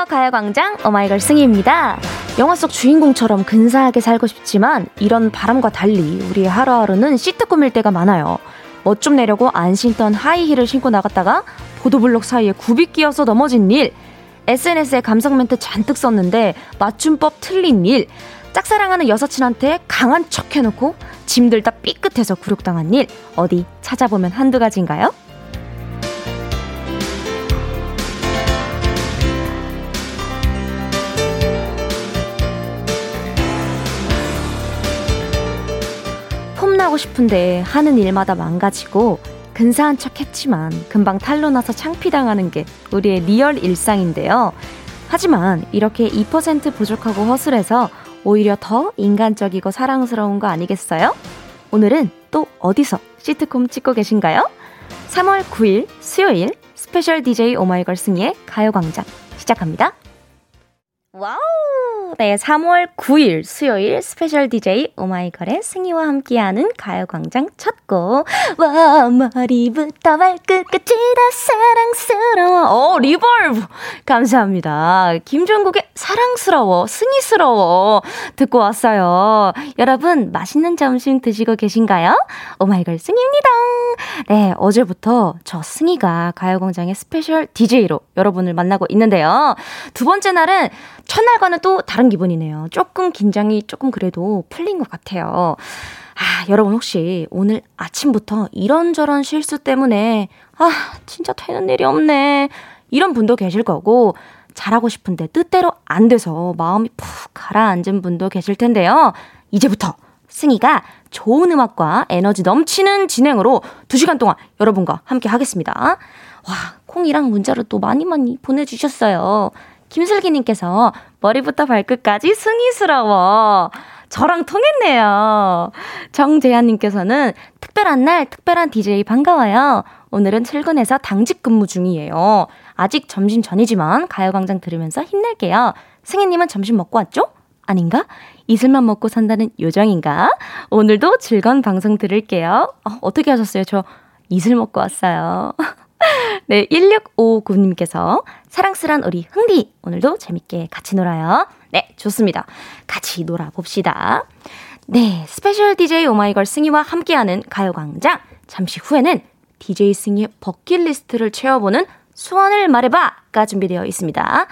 안녕하세요. 가요광장 오마이걸 승희입니다. 영화 속 주인공처럼 근사하게 살고 싶지만 이런 바람과 달리 우리의 하루하루는 시트 꾸밀 때가 많아요. 멋 좀 내려고 안 신던 하이힐을 신고 나갔다가 보도블록 사이에 굽이 끼어서 넘어진 일. SNS에 감성 멘트 잔뜩 썼는데 맞춤법 틀린 일. 짝사랑하는 여사친한테 강한 척 해놓고 짐들 다 삐끗해서 굴욕당한 일. 어디 찾아보면 한두 가지인가요? 폼나고 싶은데 하는 일마다 망가지고 근사한 척 했지만 금방 탄로 나서 창피당하는 게 우리의 real 일상인데요. 하지만 이렇게 2% 부족하고 허술해서 오히려 더 인간적이고 사랑스러운 거 아니겠어요? 오늘은 또 어디서 시트콤 찍고 계신가요? 3월 9일 수요일 special DJ 오마이걸 승희의 가요광장 시작합니다. 와우! 네, 3월 9일 수요일 special DJ 오마이걸의 승희와 함께하는 가요광장 첫 곡. 와, 머리부터 발끝까지 다 사랑스러워. 어, reverb! 감사합니다. 김종국의 사랑스러워, 승희스러워. 듣고 왔어요. 여러분, 맛있는 점심 드시고 계신가요? 오마이걸 승희입니다. 네, 어제부터 저 승희가 가요광장의 special DJ로 여러분을 만나고 있는데요. 두 번째 날은 첫날과는 또 다른 기분이네요. 조금 긴장이 조금 그래도 풀린 것 같아요. 아, 여러분 혹시 오늘 아침부터 이런저런 실수 때문에 아, 진짜 되는 일이 없네. 이런 분도 계실 거고 잘하고 싶은데 뜻대로 안 돼서 마음이 푹 가라앉은 분도 계실 텐데요. 이제부터 승희가 좋은 음악과 에너지 넘치는 진행으로 2시간 동안 여러분과 함께 하겠습니다. 와, 콩이랑 문자로 또 많이 많이 보내주셨어요. 김슬기님께서 머리부터 발끝까지 승희스러워. 저랑 통했네요. 정재한님께서는 특별한 날, 특별한 DJ 반가워요. 오늘은 출근해서 당직 근무 중이에요. 아직 점심 전이지만 가요광장 들으면서 힘낼게요. 승희님은 점심 먹고 왔죠? 아닌가? 이슬만 먹고 산다는 요정인가? 오늘도 즐거운 방송 들을게요. 어, 어떻게 하셨어요? 저 이슬 먹고 왔어요. 네, 1659님께서 사랑스런 우리 흥디 오늘도 재밌게 같이 놀아요. 네, 좋습니다. 같이 놀아봅시다. 네, special DJ 오마이걸 승희와 함께하는 가요광장. 잠시 후에는 DJ 승희의 버킷리스트를 채워보는 소원을 말해봐가 준비되어 있습니다.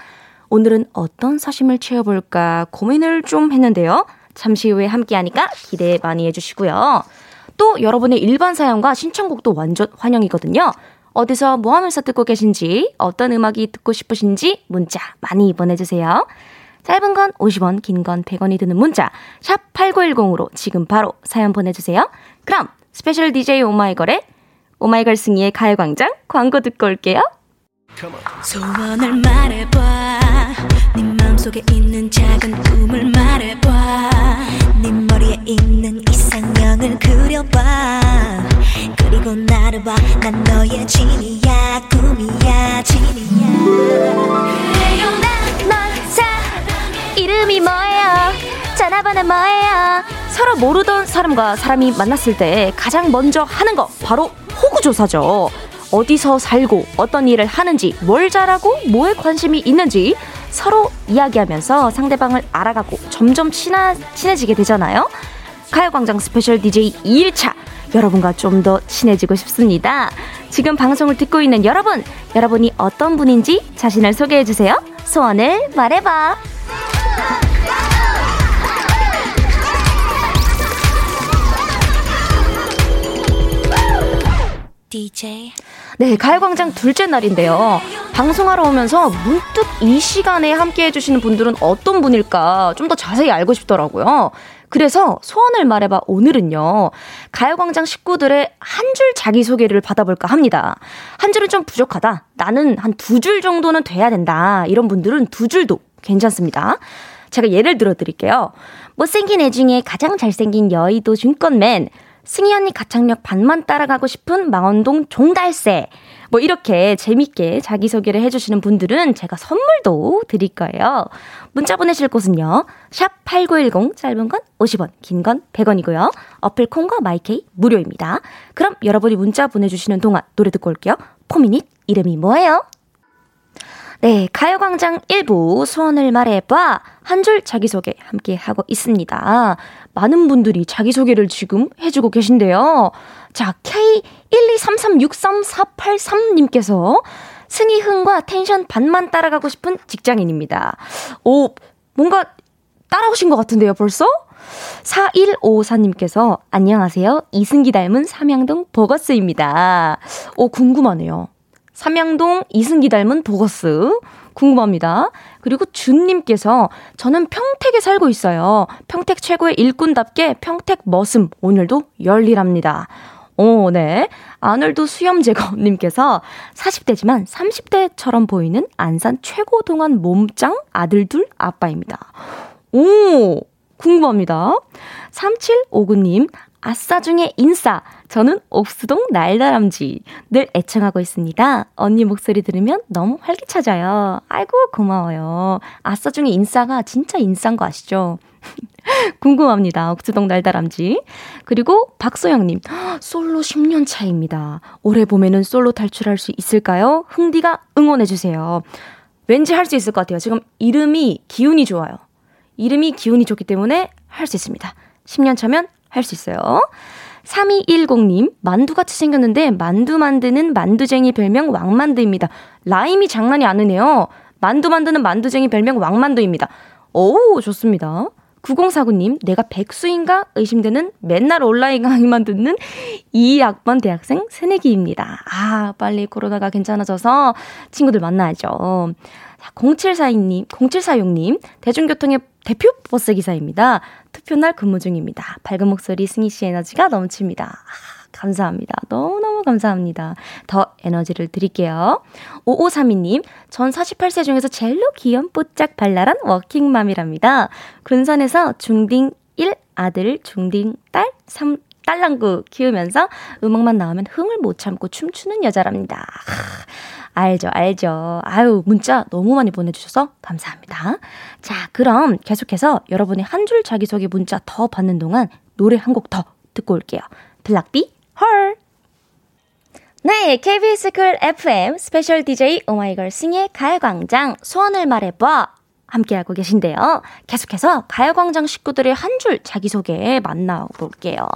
오늘은 어떤 사심을 채워볼까 고민을 좀 했는데요. 잠시 후에 함께하니까 기대 많이 해주시고요. 또 여러분의 일반 사연과 신청곡도 완전 환영이거든요. 어디서 뭐 하면서 듣고 계신지, 어떤 음악이 듣고 싶으신지 문자 많이 보내주세요. 짧은 건 50원, 긴 건 100원이 드는 문자, 샵 8910으로 지금 바로 사연 보내주세요. 그럼, special DJ 오마이걸의 오마이걸 승희의 가요광장 광고 듣고 올게요. 소원을 말해봐 네 맘속에 있는 작은 꿈을 말해봐. 네 머리에 있는 이상형을 그려봐. 그리고 나를 봐 난 너의 Genie야. 꿈이야. 진이야. 그래요 난널사. 이름이 뭐예요? 전화번호 뭐예요? 서로 모르던 사람과 사람이 만났을 때 가장 먼저 하는 거 바로 호구조사죠. 어디서 살고 어떤 일을 하는지 뭘 잘하고 뭐에 관심이 있는지 서로 이야기하면서 상대방을 알아가고 점점 친하, 친해지게 되잖아요. 가요광장 special DJ 2일차 여러분과 좀 더 친해지고 싶습니다. 지금 방송을 듣고 있는 여러분, 여러분이 어떤 분인지 자신을 소개해 주세요. 소원을 말해봐. 네, 가요광장 둘째 날인데요. 방송하러 오면서 문득 이 시간에 함께 해주시는 분들은 어떤 분일까 좀 더 자세히 알고 싶더라고요. 그래서 소원을 말해봐 오늘은요. 가요광장 식구들의 한 줄 자기소개를 받아볼까 합니다. 한 줄은 좀 부족하다. 나는 한 두 줄 정도는 돼야 된다. 이런 분들은 두 줄도 괜찮습니다. 제가 예를 들어 드릴게요. 못생긴 애 중에 가장 잘생긴 여의도 증권맨. 승희 언니 가창력 반만 따라가고 싶은 망원동 종달새. 뭐 이렇게 재밌게 자기소개를 해주시는 분들은 제가 선물도 드릴 거예요. 문자 보내실 곳은요. 샵 8910 짧은 건 50원, 긴 건 100원이고요. 어플 콩과 마이케이 무료입니다. 그럼 여러분이 문자 보내주시는 동안 노래 듣고 올게요. 포미닛 이름이 뭐예요? 네, 가요광장 1부 소원을 말해봐. 한 줄 자기소개 함께 하고 있습니다. 많은 분들이 자기소개를 지금 해주고 계신데요. 자, K123363483님께서 승희 흥과 텐션 반만 따라가고 싶은 직장인입니다. 오, 뭔가 따라오신 것 같은데요, 벌써? 4154님께서 안녕하세요. 이승기 닮은 삼양동 버거스입니다. 오, 궁금하네요. 삼양동 이승기 닮은 보거스. 궁금합니다. 그리고 준님께서 저는 평택에 살고 있어요. 평택 최고의 일꾼답게 평택 머슴 오늘도 열일합니다. 오, 네. 아놀드 수염 제거님께서 40대지만 30대처럼 보이는 안산 최고 동안 몸짱 아들 둘 아빠입니다. 오, 궁금합니다. 3759님, 아싸 중에 인싸. 저는 옥수동 날다람쥐. 늘 애청하고 있습니다. 언니 목소리 들으면 너무 활기차져요. 아이고, 고마워요. 아싸 중에 인싸가 진짜 인싸인 거 아시죠? 궁금합니다. 옥수동 날다람쥐. 그리고 박소영님, 솔로 10년 차입니다. 올해 봄에는 솔로 탈출할 수 있을까요? 흥디가 응원해주세요. 왠지 할 수 있을 것 같아요. 지금 이름이 기운이 좋아요. 이름이 기운이 좋기 때문에 할 수 있습니다. 10년 차면 할 수 있어요. 3210님, 만두같이 생겼는데 만두 만드는 만두쟁이 별명 왕만두입니다. 라임이 장난이 아니네요. 만두 만드는 만두쟁이 별명 왕만두입니다. 오, 좋습니다. 9049님, 내가 백수인가 의심되는 맨날 온라인 강의만 듣는 2학번 대학생 새내기입니다. 아, 빨리 코로나가 괜찮아져서 친구들 만나야죠. 0742님, 0746님, 대중교통의 대표 버스 기사입니다. 투표 날 근무 중입니다. 밝은 목소리 승희 씨 에너지가 넘칩니다. 아, 감사합니다. 너무너무 감사합니다. 더 에너지를 드릴게요. 5532님, 전 48세 중에서 제일로 귀염 뽀짝 발랄한 워킹맘이랍니다. 군산에서 중딩 1 아들, 중딩 딸 3, 딸랑구 키우면서 음악만 나오면 흥을 못 참고 춤추는 여자랍니다. 알죠, 알죠. 아유, 문자 너무 많이 보내주셔서 감사합니다. 자, 그럼 계속해서 여러분의 한 줄 자기소개 문자 더 받는 동안 노래 한 곡 더 듣고 올게요. 블락비, 헐! 네, KBS 쿨 FM special DJ 오마이걸 승희의 가요광장 소원을 말해봐 함께하고 계신데요. 계속해서 가요광장 식구들의 한 줄 자기소개 만나볼게요.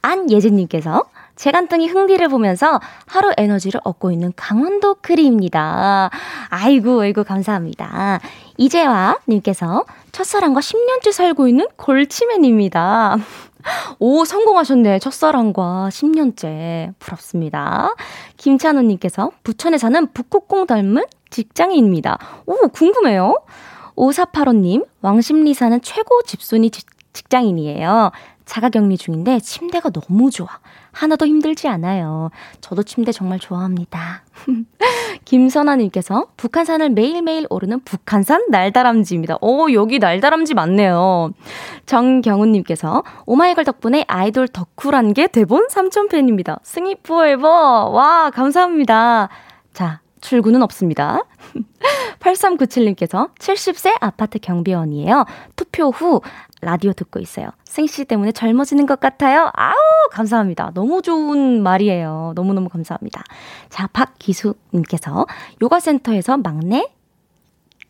안예진님께서 재간둥이 흥디를 보면서 하루 에너지를 얻고 있는 강원도 크리입니다. 아이고, 아이고, 감사합니다. 이재화님께서 첫사랑과 10년째 살고 있는 골치맨입니다. 오, 성공하셨네. 첫사랑과 10년째. 부럽습니다. 김찬호님께서 부천에 사는 북극공 닮은 직장인입니다. 오, 궁금해요. 5485님, 왕십리 사는 최고 집순이 직장인이에요. 자가격리 중인데 침대가 너무 좋아. 하나도 힘들지 않아요. 저도 침대 정말 좋아합니다. 김선아님께서 북한산을 매일매일 오르는 북한산 날다람쥐입니다. 오, 여기 날다람쥐 맞네요. 정경훈님께서 오마이걸 덕분에 아이돌 덕후란 게 대본 3,000팬입니다. 승희 포에버. 와, 감사합니다. 자, 출구는 없습니다. 8397님께서 70세 아파트 경비원이에요. 투표 후 라디오 듣고 있어요. 생씨 때문에 젊어지는 것 같아요. 아우, 감사합니다. 너무 좋은 말이에요. 너무너무 감사합니다. 자, 박기수님께서 요가센터에서 막내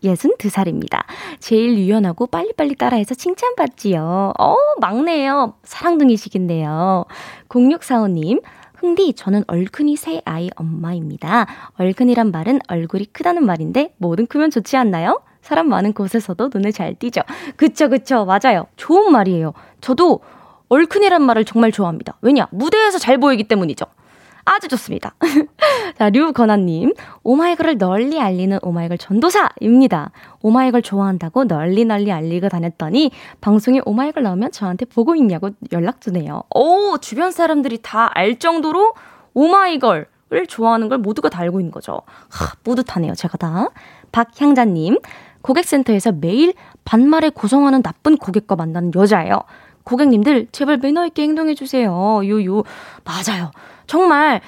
62살입니다. 제일 유연하고 빨리빨리 따라해서 칭찬받지요. 어, 막내예요. 사랑둥이시겠네요. 0645님, 흥디, 저는 얼큰이 새 아이 엄마입니다. 얼큰이란 말은 얼굴이 크다는 말인데 뭐든 크면 좋지 않나요? 사람 많은 곳에서도 눈에 잘 띄죠. 그쵸, 그쵸. 맞아요. 좋은 말이에요. 저도 얼큰이란 말을 정말 좋아합니다. 왜냐? 무대에서 잘 보이기 때문이죠. 아주 좋습니다. 자, 류건아님. 오마이걸을 널리 알리는 오마이걸 전도사입니다. 오마이걸 좋아한다고 널리 널리 알리고 다녔더니 방송에 오마이걸 나오면 저한테 보고 있냐고 연락 주네요. 오, 주변 사람들이 다 알 정도로 오마이걸 을 좋아하는 걸 모두가 다 알고 있는 거죠. 하, 뿌듯하네요, 제가 다. 박향자님. 고객센터에서 매일 반말에 고성하는 나쁜 고객과 만나는 여자예요. 고객님들, 제발 매너 있게 행동해 주세요. 요요. 맞아요. 정말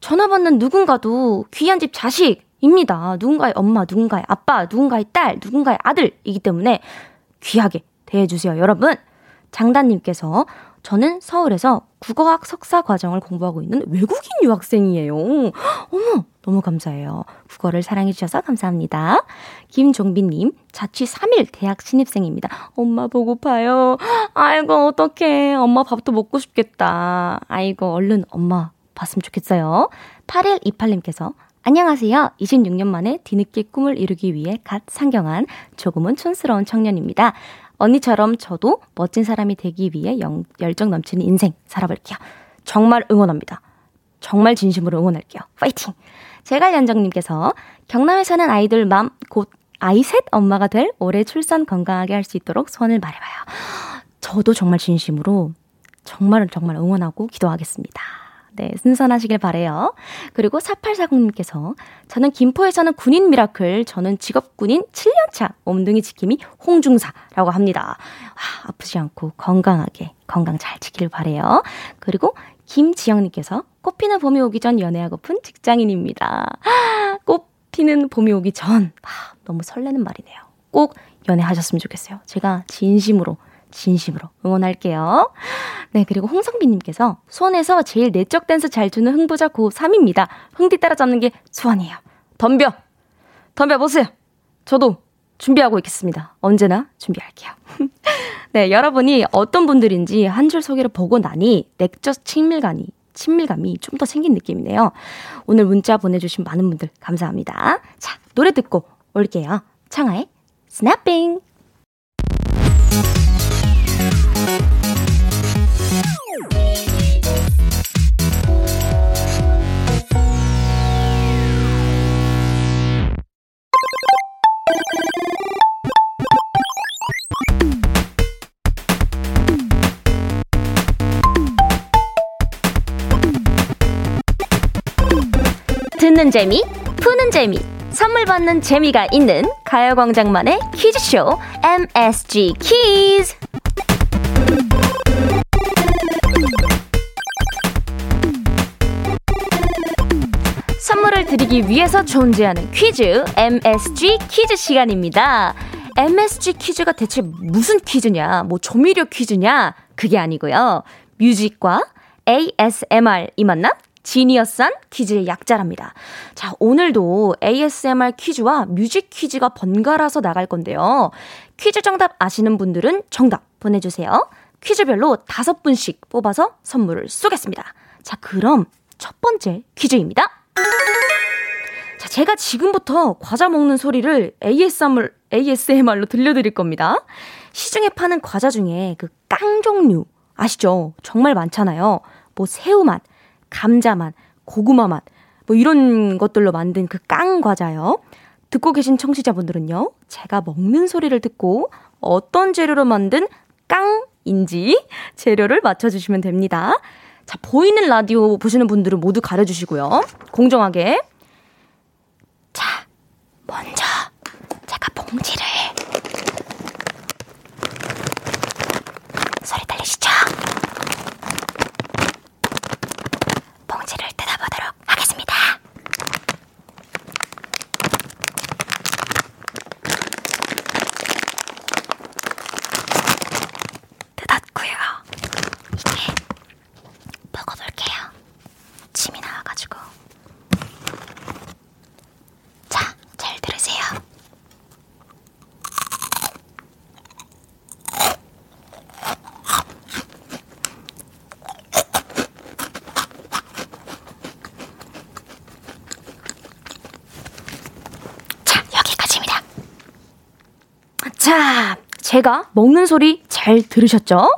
전화 받는 누군가도 귀한 집 자식입니다. 누군가의 엄마, 누군가의 아빠, 누군가의 딸, 누군가의 아들이기 때문에 귀하게 대해 주세요. 여러분, 장단님께서 저는 서울에서 국어학 석사 과정을 공부하고 있는 외국인 유학생이에요. 어머, 너무 감사해요. 국어를 사랑해주셔서 감사합니다. 김종빈님, 자취 3일 대학 신입생입니다. 엄마 보고파요. 아이고, 어떡해. 엄마 밥도 먹고 싶겠다. 아이고, 얼른 엄마 봤으면 좋겠어요. 8128님께서 안녕하세요. 26년 만에 뒤늦게 꿈을 이루기 위해 갓 상경한 조금은 촌스러운 청년입니다. 언니처럼 저도 멋진 사람이 되기 위해 영, 열정 넘치는 인생 살아볼게요. 정말 응원합니다. 정말 진심으로 응원할게요. 파이팅! 제갈연정님께서 경남에 사는 아이들 맘 곧 아이셋 엄마가 될 올해 출산 건강하게 할 수 있도록 소원을 말해봐요. 저도 정말 진심으로 정말 정말 응원하고 기도하겠습니다. 네, 순산하시길 바래요. 그리고 4840님께서 저는 김포에 사는 군인 미라클, 저는 직업 군인 7년차 몸둥이 지킴이 홍중사라고 합니다. 와, 아프지 않고 건강하게 건강 잘 지키길 바래요. 그리고 김지영님께서 꽃피는 봄이 오기 전 연애하고픈 직장인입니다. 꽃피는 봄이 오기 전. 아, 너무 설레는 말이네요. 꼭 연애하셨으면 좋겠어요. 제가 진심으로 진심으로 응원할게요. 네, 그리고 홍성빈님께서 수원에서 제일 내적 댄스 잘 추는 흥부자 고 3입니다. 흥디 따라잡는 게 수원이에요. 덤벼! 덤벼보세요! 저도 준비하고 있겠습니다. 언제나 준비할게요. 네, 여러분이 어떤 분들인지 한 줄 소개를 보고 나니 내적 친밀감이 친밀감이 좀 더 생긴 느낌이네요. 오늘 문자 보내주신 많은 분들 감사합니다. 자, 노래 듣고 올게요. 창아의 스냅핑! 듣는 재미, 푸는 재미, 선물 받는 재미가 있는 가요광장만의 퀴즈쇼 MSG 퀴즈! 선물을 드리기 위해서 존재하는 퀴즈 MSG 퀴즈 시간입니다. MSG 퀴즈가 대체 무슨 퀴즈냐? 뭐 조미료 퀴즈냐? 그게 아니고요. 뮤직과 ASMR이 맞나? 지니어스한 퀴즈의 약자랍니다. 자, 오늘도 ASMR 퀴즈와 뮤직 퀴즈가 번갈아서 나갈 건데요. 퀴즈 정답 아시는 분들은 정답 보내주세요. 퀴즈별로 다섯 분씩 뽑아서 선물을 쏘겠습니다. 자, 그럼 첫 번째 퀴즈입니다. 자, 제가 지금부터 과자 먹는 소리를 ASMR, ASMR로 들려드릴 겁니다. 시중에 파는 과자 중에 그 깡 종류 아시죠? 정말 많잖아요. 뭐 새우맛, 감자맛, 고구마맛, 뭐 이런 것들로 만든 그 깡 과자요. 듣고 계신 청취자분들은요, 제가 먹는 소리를 듣고 어떤 재료로 만든 깡인지 재료를 맞춰주시면 됩니다. 자, 보이는 라디오 보시는 분들은 모두 가려주시고요. 공정하게. 자, 먼저 제가 봉지를 소리 들리시죠? 봉지를 뜯어보도록 하겠습니다. 뜯었고요. 이제 먹어볼게요. 침이 나와가지고. 자, 잘 들으세요. 자, 여기까지입니다. 자, 제가 먹는 소리 잘 들으셨죠?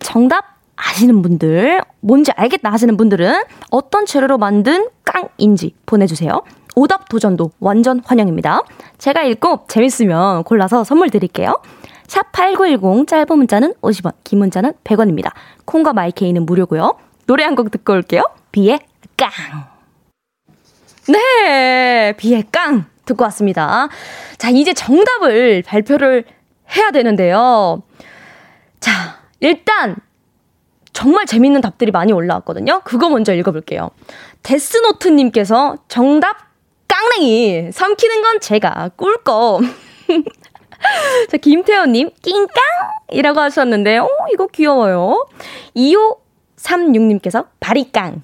정답 아시는 분들, 뭔지 알겠다 하시는 분들은 어떤 재료로 만든 깡인지 보내주세요. 오답 도전도 완전 환영입니다. 제가 읽고 재밌으면 골라서 선물 드릴게요. 샵8910 짧은 문자는 50원, 긴 문자는 100원입니다. 콩과 마이케이는 무료고요. 노래 한 곡 듣고 올게요. 비의 깡. 네, 비의 깡 듣고 왔습니다. 자, 이제 정답을 발표를 해야 되는데요. 자, 일단 정말 재밌는 답들이 많이 올라왔거든요. 그거 먼저 읽어볼게요. 데스노트님께서 정답 깡냉이 삼키는 건 제가 꿀꺽. 자, 김태현님, 낑깡이라고 하셨는데, 어, 이거 귀여워요. 2536님께서 바리깡.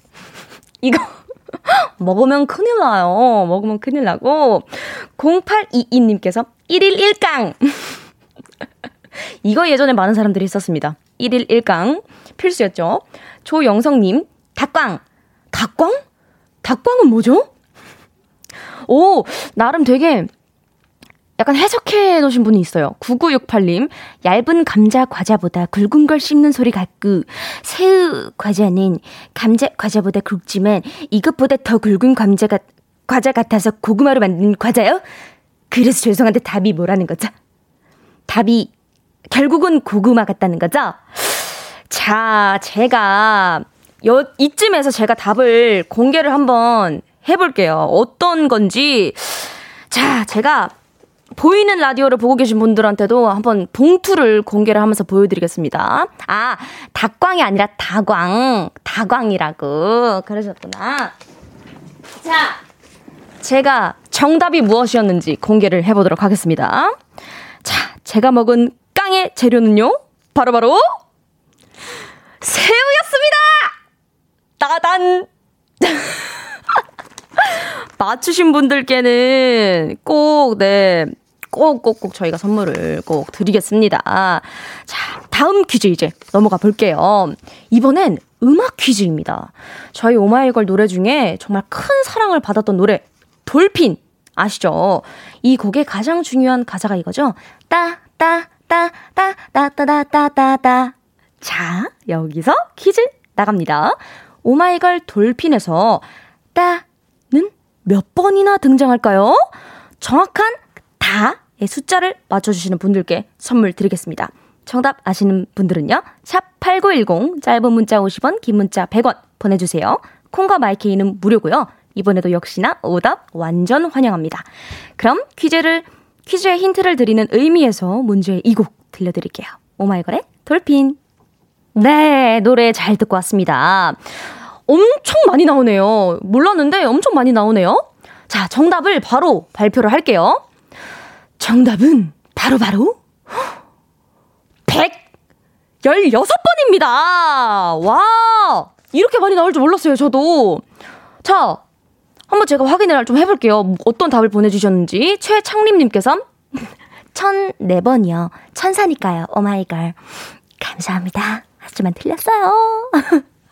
이거 먹으면 큰일 나요. 먹으면 큰일 나고. 0822님께서 1일 1강. 이거 예전에 많은 사람들이 있었습니다 1일 1강. 필수였죠. 조영성님, 닭광. 닭광? 닭광은 뭐죠? 오, 나름 되게 약간 해석해 놓으신 분이 있어요. 9968님, 얇은 감자 과자보다 굵은 걸 씹는 소리 같고, 새우 과자는 감자 과자보다 굵지만 이것보다 더 굵은 감자가, 과자 같아서 고구마로 만든 과자요? 그래서 죄송한데 답이 뭐라는 거죠? 답이 결국은 고구마 같다는 거죠? 자, 제가 여, 이쯤에서 제가 답을 공개를 한번 해볼게요. 어떤 건지. 자, 제가 보이는 라디오를 보고 계신 분들한테도 한번 봉투를 공개를 하면서 보여드리겠습니다. 아, 닭광이 아니라 다광. 다광이라고. 그러셨구나. 자, 제가 정답이 무엇이었는지 공개를 해보도록 하겠습니다. 자, 제가 먹은 깡의 재료는요? 바로바로 바로 새우였습니다! 따단! 맞추신 분들께는 꼭, 네, 꼭꼭꼭 저희가 선물을 꼭 드리겠습니다. 자, 다음 퀴즈 이제 넘어가 볼게요. 이번엔 음악 퀴즈입니다. 저희 오마이걸 노래 중에 정말 큰 사랑을 받았던 노래, 돌핀. 아시죠? 이 곡의 가장 중요한 가사가 이거죠? 따, 따, 따, 따, 따, 따, 따, 따, 따, 따. 자, 여기서 퀴즈 나갑니다. 오마이걸 돌핀에서 따는 몇 번이나 등장할까요? 정확한 다의 숫자를 맞춰주시는 분들께 선물 드리겠습니다. 정답 아시는 분들은요. 샵 8910 짧은 문자 50원 긴 문자 100원 보내주세요. 콩과 마이케이는 무료고요. 이번에도 역시나 오답 완전 환영합니다. 그럼 퀴즈를 퀴즈의 힌트를 드리는 의미에서 문제의 이 곡 들려드릴게요. 오마이걸의 돌핀. 네, 노래 잘 듣고 왔습니다. 엄청 많이 나오네요. 몰랐는데 엄청 많이 나오네요. 자, 정답을 바로 발표를 할게요. 정답은 바로바로 바로 116번입니다. 와! 이렇게 많이 나올 줄 몰랐어요, 저도. 자, 한번 제가 확인을 좀 해볼게요. 어떤 답을 보내주셨는지. 최창림님께서 1004번이요. 천사니까요. 오마이걸. 감사합니다. 하지만 틀렸어요.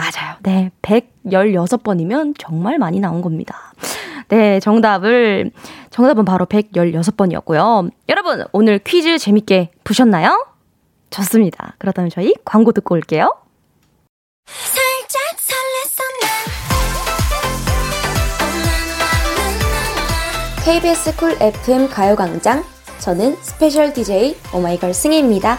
맞아요. 네. 116번이면 정말 많이 나온 겁니다. 네, 정답을, 정답은 바로 116번이었고요. 여러분, 오늘 퀴즈 재밌게 보셨나요? 좋습니다. 그렇다면 저희 광고 듣고 올게요. KBS 쿨 FM 가요광장. 저는 special DJ 오마이걸 승희입니다.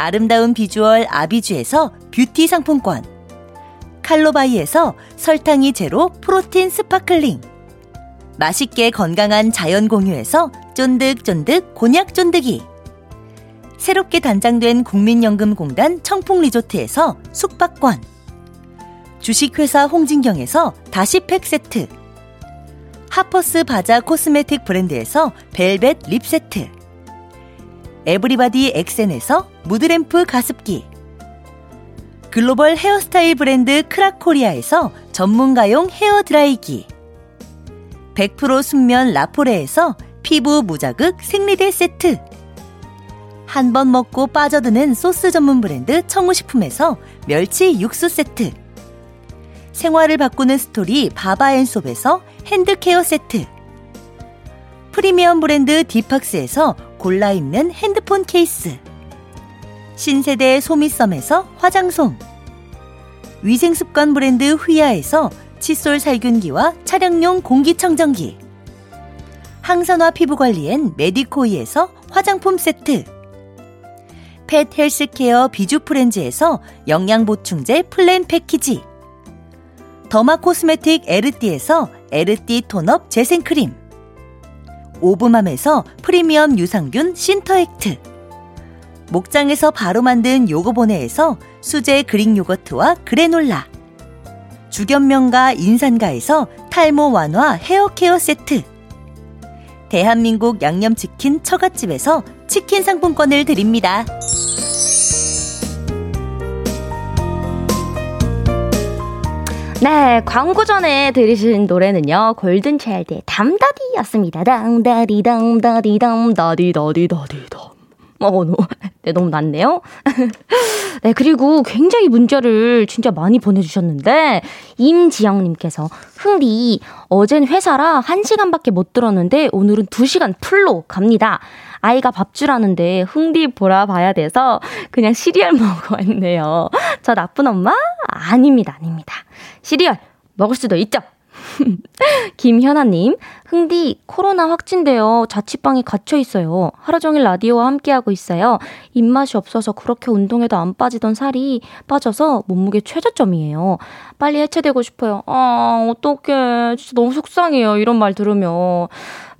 아름다운 비주얼 아비주에서 뷰티 상품권. 칼로바이에서 설탕이 제로 protein sparkling. 맛있게 건강한 자연 공유에서 쫀득쫀득 곤약 쫀득이. 새롭게 단장된 국민연금공단 청풍리조트에서 숙박권. 주식회사 홍진경에서 다시팩 세트. 하퍼스 바자 cosmetic 브랜드에서 벨벳 lip 세트 에브리바디 엑센에서 mood lamp 가습기 글로벌 헤어스타일 브랜드 크라코리아에서 전문가용 헤어드라이기 100% 순면 라포레에서 피부 무자극 생리대 세트 한 번 먹고 빠져드는 소스 전문 브랜드 청우식품에서 멸치 육수 세트. 생활을 바꾸는 스토리 바바앤솝에서 hand care 세트. 프리미엄 브랜드 디팍스에서 골라 입는 핸드폰 케이스. 신세대 소미썸에서 화장솜. 위생습관 브랜드 휘하에서 칫솔 살균기와 차량용 공기청정기. 항산화 피부관리엔 메디코이에서 화장품 세트. pet healthcare 비주프렌즈에서 영양보충제 플랜 패키지. derma cosmetic 에르띠에서 에르띠 tone-up 재생크림. 오브맘에서 프리미엄 유산균 신터액트. 목장에서 바로 만든 요거보네에서 수제 Greek 요거트와 그래놀라. 주견명가 인산가에서 탈모 완화 헤어케어 세트. 대한민국 양념치킨 처갓집에서 치킨 상품권을 드립니다. 네, 광고 전에 들으신 노래는요, 골든차일드의 담다디였습니다. 담다디, 담다디, 담다디, 다디, 다디, 담. 어, 너, 네, 너무 낫네요. 네, 그리고 굉장히 문자를 진짜 많이 보내주셨는데, 임지영님께서, 흥디, 어젠 회사라 1시간밖에 못 들었는데, 오늘은 2시간 풀로 갑니다. 아이가 밥 주라는데, 흥디 보라 봐야 돼서, 그냥 시리얼 먹어 했네요. 저 나쁜 엄마? 아닙니다, 아닙니다. 시리얼, 먹을 수도 있죠? 김현아님, 흥디, 코로나 확진되어 자취방에 갇혀 있어요. 하루 종일 라디오와 함께하고 있어요. 입맛이 없어서 그렇게 운동해도 안 빠지던 살이 빠져서 몸무게 최저점이에요. 빨리 해체되고 싶어요. 아, 어떡해. 진짜 너무 속상해요. 이런 말 들으면.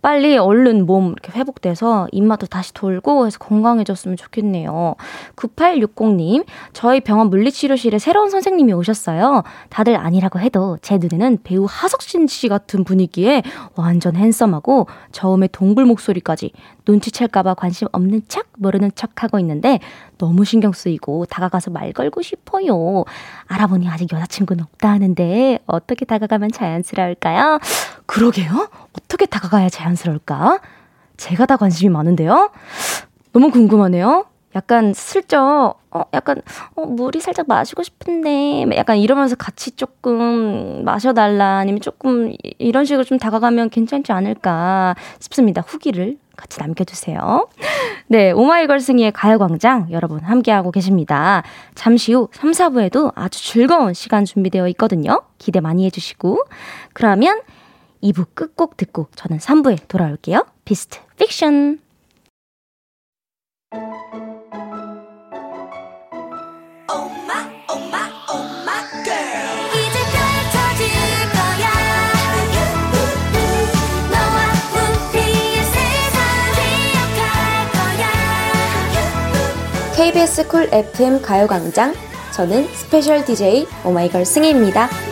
빨리 얼른 몸 이렇게 회복돼서 입맛도 다시 돌고 해서 건강해졌으면 좋겠네요. 9860님, 저희 병원 물리치료실에 새로운 선생님이 오셨어요. 다들 아니라고 해도 제 눈에는 배우 하석신 씨 같은 분위기에 완전 핸섬하고 저음의 동굴 목소리까지 눈치챌까봐 관심 없는 척, 모르는 척 하고 있는데 너무 신경 쓰이고 다가가서 말 걸고 싶어요. 알아보니 아직 여자친구는 없다 하는데 어떻게 다가가면 자연스러울까요? 그러게요? 어떻게 다가가야 자연스러울까? 제가 다 관심이 많은데요? 너무 궁금하네요. 약간 슬쩍, 어, 약간, 어, 물이 살짝 마시고 싶은데, 약간 이러면서 같이 조금 마셔달라, 아니면 조금 이런 식으로 좀 다가가면 괜찮지 않을까 싶습니다. 후기를 같이 남겨주세요. 네, 오마이걸 승희의 가요광장 여러분 함께하고 계십니다. 잠시 후 3, 4부에도 아주 즐거운 시간 준비되어 있거든요. 기대 많이 해주시고. 그러면 2부 끝곡 듣고 저는 3부에 돌아올게요. 비스트 픽션. KBS 쿨 FM 가요광장 저는 special DJ 오마이걸 승희입니다.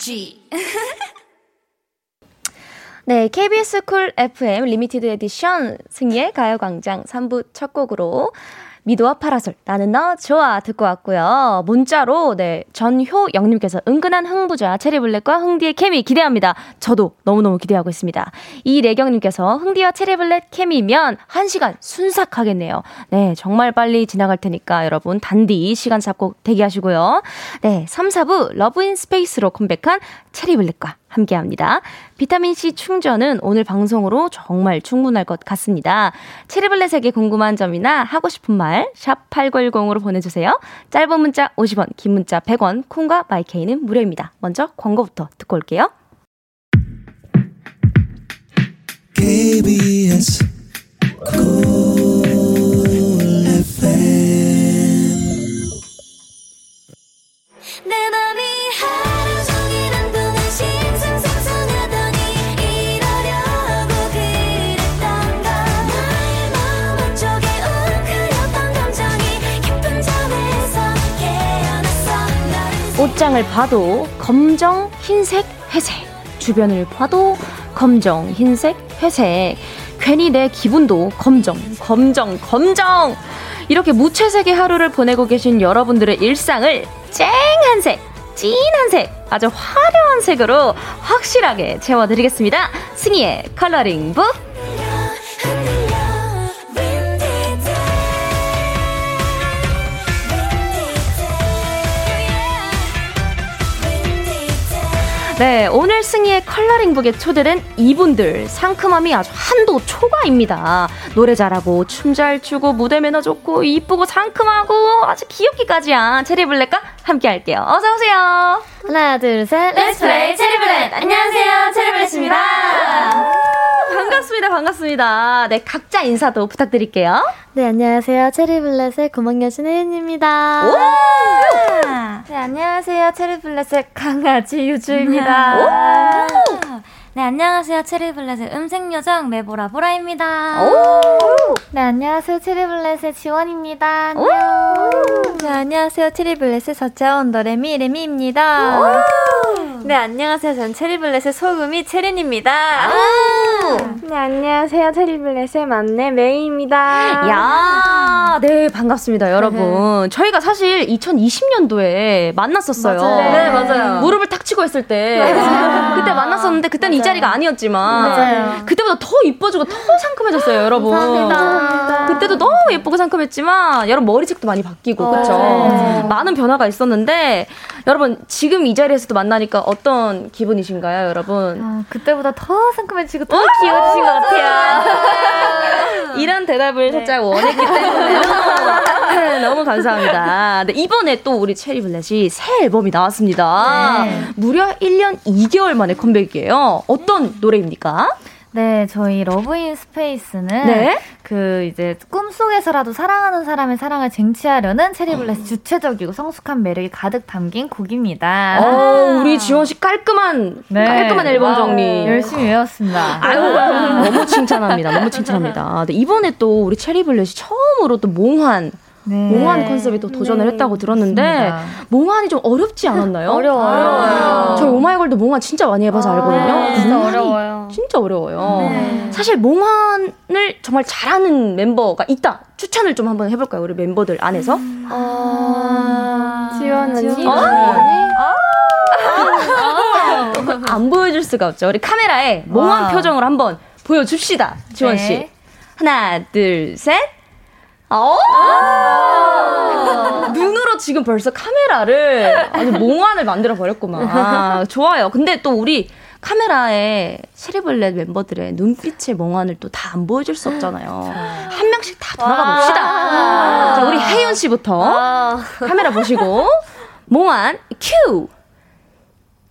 네, KBS 쿨 FM limited edition 승희의 가요광장 3부 첫 곡으로 미도와 파라솔 나는 너 좋아 듣고 왔고요. 문자로 네 전효영님께서 은근한 흥부자 체리블렛과 흥디의 케미 기대합니다. 저도 너무너무 기대하고 있습니다. 이래경님께서 흥디와 체리블렛 케미면 1시간 순삭하겠네요. 네 정말 빨리 지나갈 테니까 여러분 단디 시간 잡고 대기하시고요. 네 3, 4부 Love In Space로 컴백한 체리블렛과 함께 합니다. 비타민C 충전은 오늘 방송으로 정말 충분할 것 같습니다. 체리블렛에게 궁금한 점이나 하고 싶은 말, 샵 8910으로 보내주세요. 짧은 문자 50원, 긴 문자 100원, 콩과 마이케이는 무료입니다. 먼저 광고부터 듣고 올게요. KBS 옷장을 봐도 검정, 흰색, 회색. 주변을 봐도 검정, 흰색, 회색. 괜히 내 기분도 검정, 검정, 검정. 이렇게 무채색의 하루를 보내고 계신 여러분들의 일상을 쨍한 색, 진한 색, 아주 화려한 색으로 확실하게 채워드리겠습니다. 승희의 컬러링 북. 네, 오늘 승희의 coloring book에 초대된 이분들 상큼함이 아주 한도 초과입니다. 노래 잘하고 춤 잘 추고 무대 매너 좋고 이쁘고 상큼하고 아주 귀엽기까지 한 체리블렛과 함께 할게요. 어서 오세요. 하나, 둘, 셋. Let's play 체리블렛. 안녕하세요. 체리블렛입니다. 반갑습니다. 반갑습니다. 네, 각자 인사도 부탁드릴게요. 네, 안녕하세요. 체리블렛의 고막여신 혜윤입니다. 네, 안녕하세요. 체리블렛의 강아지 유주입니다. 네, 안녕하세요. 체리블렛의 음색요정 메보라 보라입니다. 네, 안녕하세요. 체리블렛의 지원입니다. 안녕. 네, 안녕하세요. 체리블렛의 서자원 더레미 레미입니다. 네, 안녕하세요. 전 체리블렛의 소금이 체린입니다. 네, 안녕하세요. 체리블렛의 막내 메이입니다. 야, 네, 반갑습니다, 여러분. 저희가 사실 2020년도에 만났었어요. 맞아요. 네, 맞아요. 무릎을 탁 치고 했을 때. 그때 만났었는데, 그때는 이 자리가 아니었지만. 맞아요. 그때보다 더 이뻐지고 더 상큼해졌어요, 여러분. 감사합니다. 그때도 너무 예쁘고 상큼했지만, 여러분 머리색도 많이 바뀌고, 그쵸? 맞아요. 많은 변화가 있었는데, 여러분, 지금 이 자리에서도 만나니까 어떤 기분이신가요, 여러분? 어, 그때보다 더 상큼해지고 더 귀여워지신 것 같아요. 이런 대답을 살짝 원했기 때문에 너무 감사합니다. 네, 이번에 또 우리 체리 블렛이 새 앨범이 나왔습니다. 무려 1년 2개월 만에 컴백이에요. 어떤 노래입니까? 네, 저희 Love In Space는 네. 그 이제 꿈속에서라도 사랑하는 사람의 사랑을 쟁취하려는 체리블렛의 주체적이고 성숙한 매력이 가득 담긴 곡입니다. 어, 우리 지원 씨 깔끔한 네. 깔끔한 앨범 정리. 열심히 외웠습니다. 아유, 너무 칭찬합니다. 너무 칭찬합니다. 네, 이번에 또 우리 체리블렛이 처음으로 또 몽환 네. 몽환 컨셉에 또 도전을 했다고 들었는데 맞습니다. 몽환이 좀 어렵지 않았나요? 어려워요. 저희 오마이걸도 몽환 진짜 많이 해봐서 알거든요. 네, 진짜 어려워요. 진짜 어려워요. 네. 사실 몽환을 정말 잘하는 멤버가 있다. 추천을 좀 한번 해볼까요? 우리 멤버들 안에서. 아, 지원 언니. 지원 어? 안 보여줄 수가 없죠. 우리 카메라에 몽환 wow. 표정을 한번 보여줍시다. 지원 씨. 네. 하나, 둘, 셋. 어? 눈으로 지금 벌써 카메라를 아주 몽환을 만들어 버렸구만. 아, 좋아요. 근데 또 우리 카메라에 체리블렛 멤버들의 눈빛의 몽환을 또 다 안 보여줄 수 없잖아요. 한 명씩 다 돌아가 봅시다. 자, 우리 혜윤 씨부터 카메라 보시고 몽환 큐.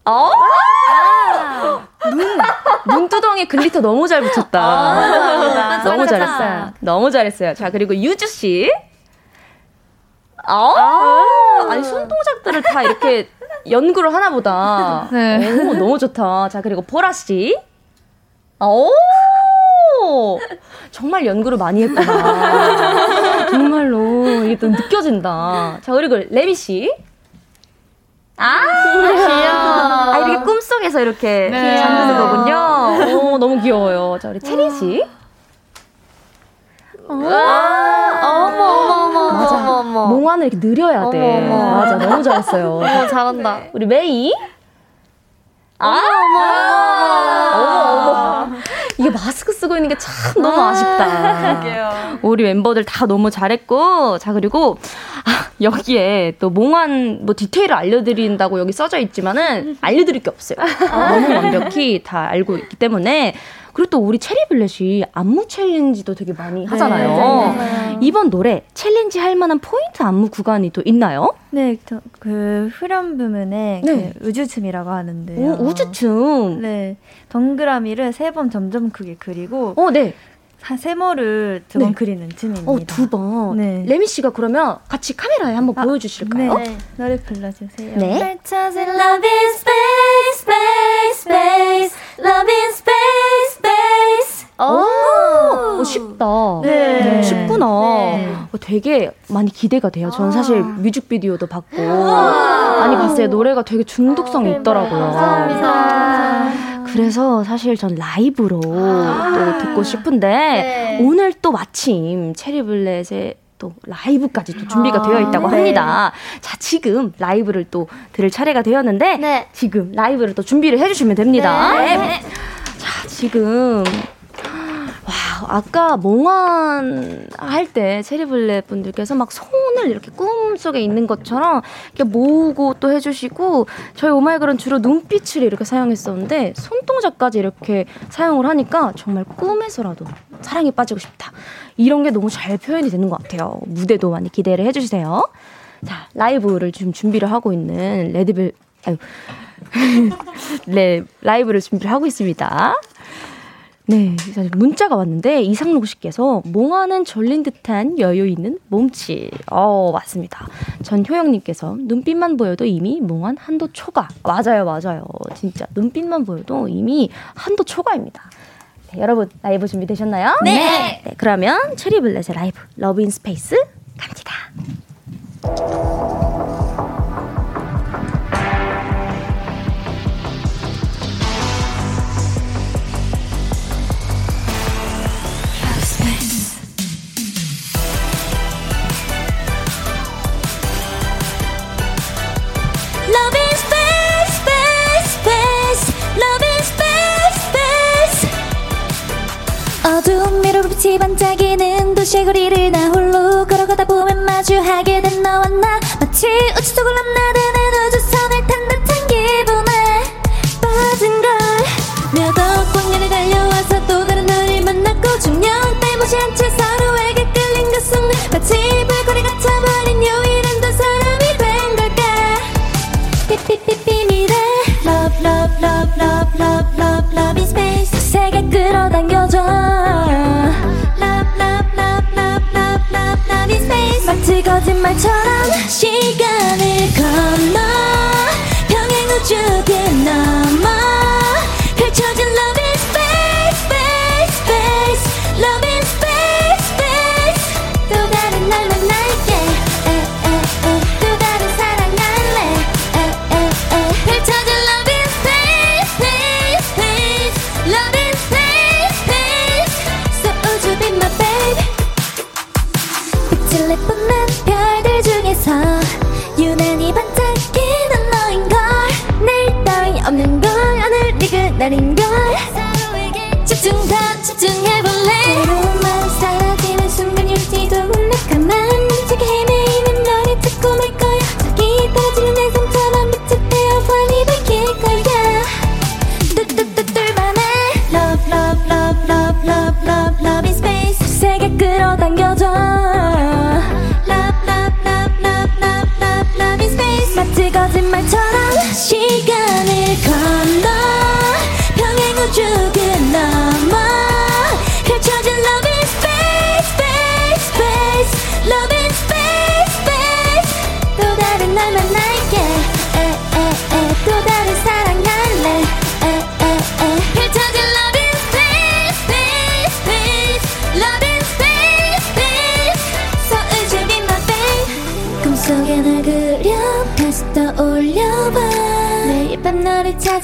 어? 눈 눈두덩이 glitter 너무 잘 붙였다. 너무 잘했어요. 너무 잘했어요. 자 그리고 유주 씨. 어? 아니 손동작들을 다 이렇게 연구를 하나 보다. 네. 오, 너무 좋다. 자 그리고 보라 씨. 오! 정말 연구를 많이 했구나. 정말로 이게 또 느껴진다. 자 그리고 레미 씨. 아, 귀여워. 아, 이렇게 꿈속에서 이렇게 네. 잠드는 거군요. 오, 너무 귀여워요. 자, 우리 체린 씨. 어머, 어머, 어머, 맞아. 어머, 어머. 몽환을 이렇게 느려야 돼. 어머, 어머. 맞아, 너무 잘했어요. 어, 잘한다. 우리 메이. 아, 어머, 어머, 어머. 이게 마스크 쓰고 있는 게 참 너무 아쉽다. 우리 멤버들 다 너무 잘했고, 자, 그리고, 아, 여기에 또 몽환 뭐 디테일을 알려드린다고 여기 써져 있지만은 알려드릴 게 없어요. 너무 완벽히 다 알고 있기 때문에. 그리고 또 우리 체리 블렛이 안무 챌린지도 되게 많이 하잖아요. 이번 노래 challenge 할 만한 포인트 안무 구간이 또 있나요? 네, 저, 그 후렴 부분에 네. 그 우주춤이라고 하는데요. 오, 우주춤. 네, 동그라미를 세 번 점점 크게 그리고 어, 네. 한 세모를 두번 네. 그리는 춤입니다. 어, 두 번. 네. 레미 씨가 그러면 같이 카메라에 한번 아, 보여주실까요? 네, 노래 불러주세요. 네. 날 찾은 love in space, space, space, love in space, space. 오, 어, 쉽다. 네. 쉽구나. 네. 어, 되게 많이 기대가 돼요. 저는 사실 뮤직비디오도 봤고 많이 봤어요. 노래가 되게 중독성이 있더라고요. 감사합니다. 그래서 사실 전 라이브로 또 듣고 싶은데 오늘 또 마침 체리블렛의 또 라이브까지 또 준비가 되어 있다고 합니다. 자, 지금 라이브를 또 들을 차례가 되었는데 네. 지금 라이브를 또 준비를 해주시면 됩니다. 네. 자, 지금 와, 아까 몽환 할 때 체리블렛 분들께서 막 손을 이렇게 꿈속에 있는 것처럼 이렇게 모으고 또 해주시고 저희 오마이걸은 주로 눈빛을 이렇게 사용했었는데 손동작까지 이렇게 사용을 하니까 정말 꿈에서라도 사랑에 빠지고 싶다. 이런 게 너무 잘 표현이 되는 것 같아요. 무대도 많이 기대를 해주세요. 자, 라이브를 지금 준비를 하고 있는 레드벨, 아유. 네, 라이브를 준비를 하고 있습니다. 네, 문자가 왔는데 이상록 씨께서 몽환은 졸린 듯한 여유 있는 몸짓. 어, 맞습니다. 전효영 님께서 눈빛만 보여도 이미 몽환 한도 초과. 맞아요, 맞아요. 진짜 눈빛만 보여도 이미 한도 초과입니다. 네, 여러분 라이브 준비되셨나요? 네. 네. 그러면 체리블렛의 라이브 Love In Space 갑니다. 어두운 미로 빛이 반짝이는 도시의 거리를 나 홀로 걸어가다 보면 마주하게 된 너와 나. 마치 우주 속을 넘나드는 우주선을 탄 듯한 기분에 빠진 걸몇 억 광년에 달려와서 또 다른 너를 만났고 중년 빼무시 한 채 서로 날인걸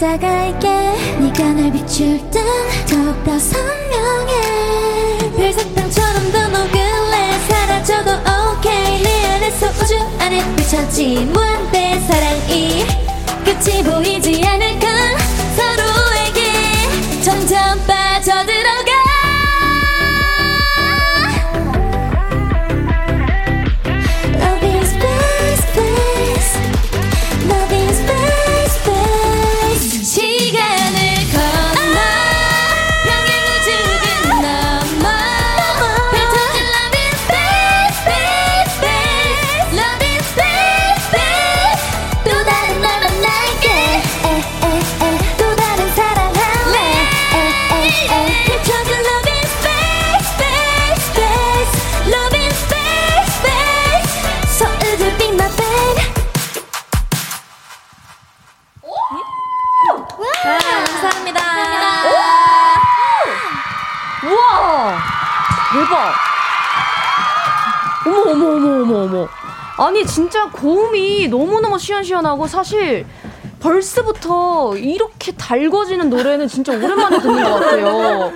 찾아갈게. 네가 날 비출 땐 더욱더 선명해. 별사탕처럼 더 녹을래. 사라져도 오케이 내 안에서 우주 안에 비춰진 무한대 사랑이 끝이 보이지 않을까 서로에게 점점 빠져들 대박! 어머, 어머, 어머, 어머, 어머. 아니, 진짜 고음이 너무너무 시원시원하고 사실 벌써부터 이렇게 달궈지는 노래는 진짜 오랜만에 듣는 것 같아요.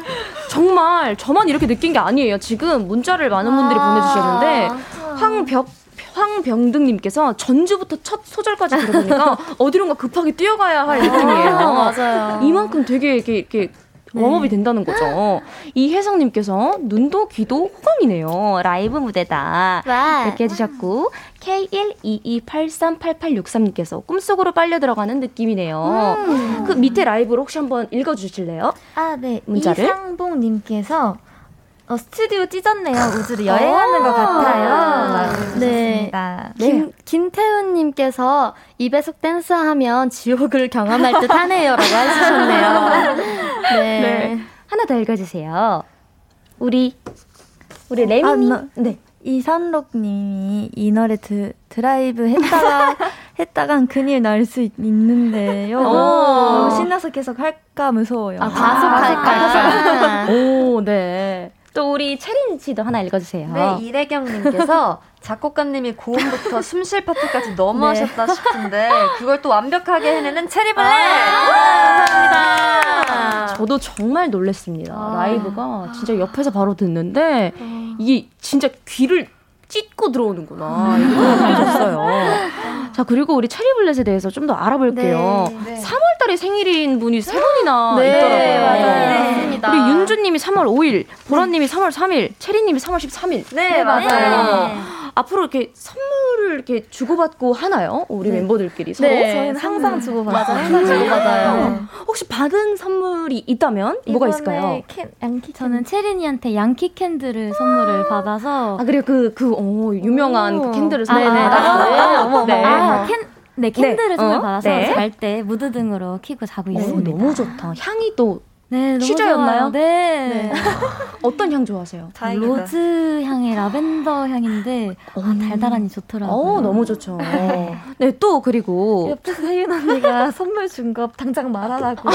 정말 저만 이렇게 느낀 게 아니에요. 지금 문자를 많은 분들이 보내주셨는데, 황벽, 황병등님께서 전주부터 첫 소절까지 들어보니까 어디론가 급하게 뛰어가야 할 느낌이에요. 맞아요. 이만큼 되게 이렇게, 이렇게 네. 웜업이 된다는 거죠. 이혜성님께서 눈도 귀도 호감이네요. 라이브 무대다. 와. 이렇게 해주셨고 K122838863님께서 꿈속으로 빨려 들어가는 느낌이네요. 음. 그 밑에 라이브로 혹시 한번 읽어주실래요? 아, 네. 문자를? 이상봉님께서 어, 스튜디오 찢었네요. 우주를 여행하는 것 같아요. 네. 김, 김태훈님께서 입에속 댄스하면 지옥을 경험할 듯 하네요 라고 하셨네요. 네. 네. 하나 더 읽어주세요. 우리, 우리 레미님. 아, 네. 이상록님이 이 노래 드, 드라이브 했다가 했다간 큰일 날 수 있는데요. 오. 신나서 과속할까 무서워요. 아, 과속할까? 아, 오, 네. 또 우리 체린 씨도 하나 읽어주세요. 네, 이래경님께서 작곡가님이 고음부터 숨쉴 파트까지 너무 네. 하셨다 싶은데 그걸 또 완벽하게 해내는 체리블랙! 아, 감사합니다. 저도 정말 놀랐습니다. 아. 라이브가 진짜 옆에서 바로 듣는데 아. 이게 진짜 귀를 찢고 들어오는구나. 이거 느껴졌어요. 자, 그리고 우리 체리블렛에 대해서 좀 더 알아볼게요. 네, 네. 3월달에 생일인 분이 세 분이나 네, 있더라고요. 맞아요. 네. 우리 윤주님이 3월 5일, 보라님이 3월 3일, 체리님이 3월 13일. 네, 맞아요. 앞으로 이렇게 선물을 이렇게 주고받고 하나요? 우리 네. 멤버들끼리 서로? 네, 저희는 항상 주고받아요. 항상 주고받아요. 혹시 받은 선물이 있다면 뭐가 있을까요? 캔, 양키 저는 체린이한테 양키 캔들을 선물을 받아서 아 그래요 그그 어, 유명한 그 candle을 선물 아, 받았어요. 네, 네. 아, 캔 네, candle을 네. 선물 어? 받아서 네. 잘때 무드 등으로 키고 자고 있습니다. 너무 좋다. 향이 또 네, 너무 취저였나요? 네. 네. 어떤 향 좋아하세요? 다행이다. rose 향의 라벤더 향인데 아, 달달하니 좋더라고요. 어, 너무 좋죠. 네, 또 그리고 옆에서 혜윤 언니가 선물 준 거 당장 말하라고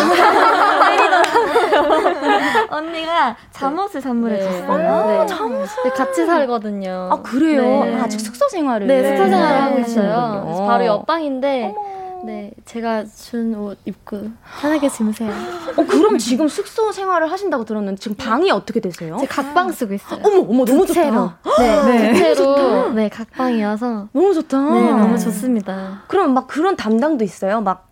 언니가 잠옷을 선물해 네. 줬어요. 네. 잠옷을 네, 같이 살거든요. 아 그래요? 네. 아직 숙소 생활을 네, 숙소 생활을 하고 있어요. 바로 옆방인데 어머. 네, 제가 준 옷 입고 편하게 주무세요. 어, 그럼 지금 숙소 생활을 하신다고 들었는데 지금 방이 어떻게 되세요? 제 각방 쓰고 있어요. 어머, 어머, 너무 좋다. 네, 네. 두채로 네, 각방이어서 너무 좋다. 네, 너무 좋습니다. 그럼 막 그런 담당도 있어요? 막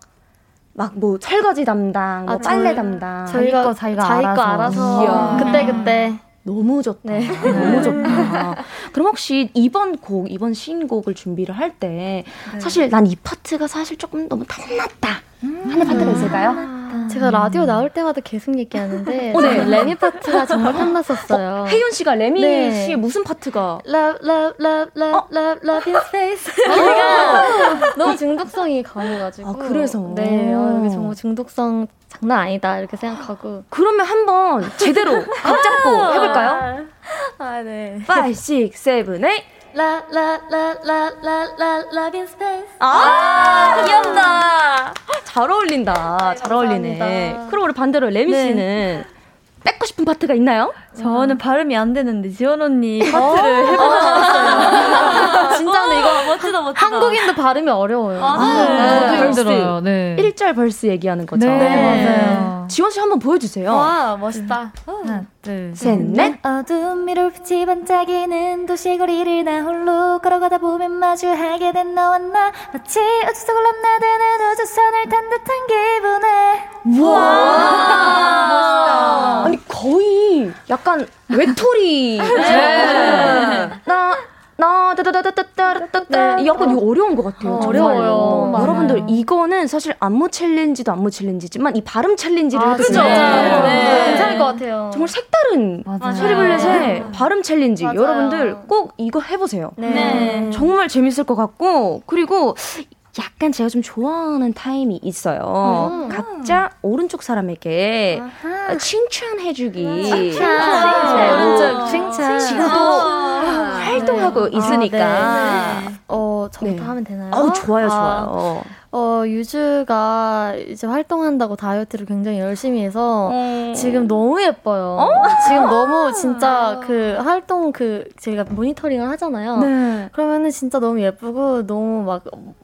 막뭐 설거지 담당, 뭐 아, 빨래 저희, 담당. 저희가 자기가 자기 알아서. 거 알아서 그때 그때 너무 좋다. 네. 너무 좋다. 그럼 혹시 이번 곡, 이번 신곡을 준비를 할때 네. 사실 난 이 파트가 사실 조금 너무 탐났다 음~ 하는 파트가 있을까요? 제가 라디오 나올 때마다 계속 얘기하는데 어, 네. 레미 파트가 정말 탐났었어요. 어, 해윤 씨가 레미 네. 씨의 무슨 파트가? Love, love, love, love, 어? love, love in space. 제가 너무 중독성이 강해가지고. 아, 그래서? 네, 어, 여기 정말 중독성 장난 아니다 이렇게 생각하고 그러면 한번 제대로 각 잡고 해볼까요? 아 네. 5, 6, 7, 8 라라라라라라라 love in space 아, 귀엽다. 잘 어울린다. 잘 어울리네. 그럼 우리 반대로 레미 네. 씨는 뺏고 싶은 파트가 있나요? 저는 발음이 안 되는데 지원 언니 파트를 어. 해보고 싶었어요. 진짜 근데 이거 멋지다 멋지다. 한국인도 발음이 어려워요. 맞아요. 네. 힘들어요. 네. 1절 verse 얘기하는 거죠. 네, 네. 맞아요. 지원 씨 한번 보여주세요. 와 멋있다. 하나 둘셋 넷. 어두운 미로빛이 반짝이는 도시거리를 나 홀로 걸어가다 보면 마주하게 된 너와 나 마치 우주 속을 넘나드는 우주선을 탄 듯한 기분에. 와. 멋있다. 아니 거의 약 약간 외톨이. 네. 나, 나, 따다다다다다다다. 네. 약간 이거 어려운 것 같아요. 어, 려워요 여러분들, 이거는 사실 안무 챌린지도 안무 챌린지지만 이 발음 챌린지를 아, 그죠? 네. 네. 괜찮을 것 같아요. 정말 색다른 체리블렛의 발음 챌린지. 맞아요. 여러분들 꼭 이거 해보세요. 네. 정말 재밌을 것 같고, 그리고 약간 제가 좀 좋아하는 타임이 있어요. 음. 각자 오른쪽 사람에게 아하. 칭찬해주기. 칭찬. 네, 오른쪽 칭찬. 지금 또 활동하고 네. 있으니까. 아, 네. 어, 저부터 네. 하면 되나요? 어, 좋아요, 좋아요. 아. 어, 유주가 이제 활동한다고 다이어트를 굉장히 열심히 해서 음. 지금 너무 예뻐요. 어? 지금 너무 진짜 그 활동 그 제가 모니터링을 하잖아요. 네. 그러면은 진짜 너무 예쁘고 너무 막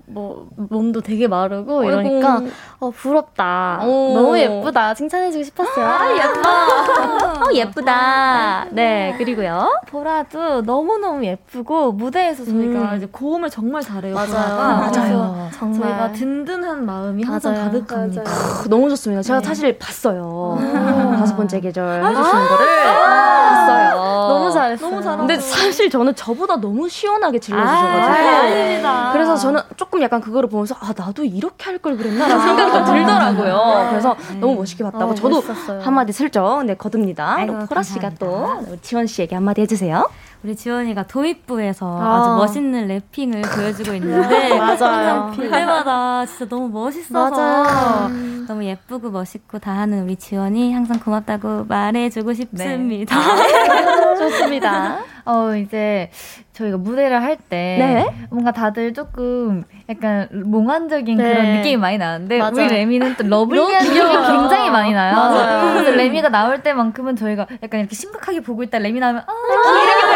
뭐 몸도 되게 마르고 이러니까 어 부럽다. 오. 너무 예쁘다. 칭찬해주고 싶었어요. 아, 예뻐. 어, 예쁘다. 네, 그리고요. 보라도 너무 너무 예쁘고 무대에서 저희가 음. 이제 고음을 정말 잘해요. 맞아요. 맞아요. 정말 든든한 마음이 항상 맞아요. 가득합니다. 맞아요. 너무 좋습니다. 제가 네. 사실 봤어요. 음. 다섯 번째 계절 해주시는 거를 봤어요. 너무 잘했어요. 너무 잘했어. 근데 사실 저는 저보다 너무 시원하게 질러주셔가지고. 아, 그래서 저는 조금 약간 그거를 보면서 아 나도 이렇게 할 걸 그랬나라는 생각이 좀 들더라고요. 그래서 너무 멋있게 봤다고 저도 멋있었어요. 한마디 슬쩍 네 거둡니다. 보라 씨가 또 지원 씨에게 한마디 해주세요. 우리 지원이가 도입부에서 아. 주 멋있는 래핑을 보여주고 있는데 맞아요. 볼 때마다 진짜 너무 멋있어서. 너무 예쁘고 멋있고 다 하는 우리 지원이 항상 고맙다고 말해주고 싶습니다. 네. 좋습니다. 어 이제 저희가 무대를 할때 네? 뭔가 다들 조금 약간 몽환적인 네. 그런 느낌이 많이 나는데 맞아. 우리 레미는 또 lovely한 느낌이 굉장히 많이 나요. 맞아요. 그래서 레미가 나올 때만큼은 저희가 약간 이렇게 심각하게 보고 있다 레미 나오면 아 돼요.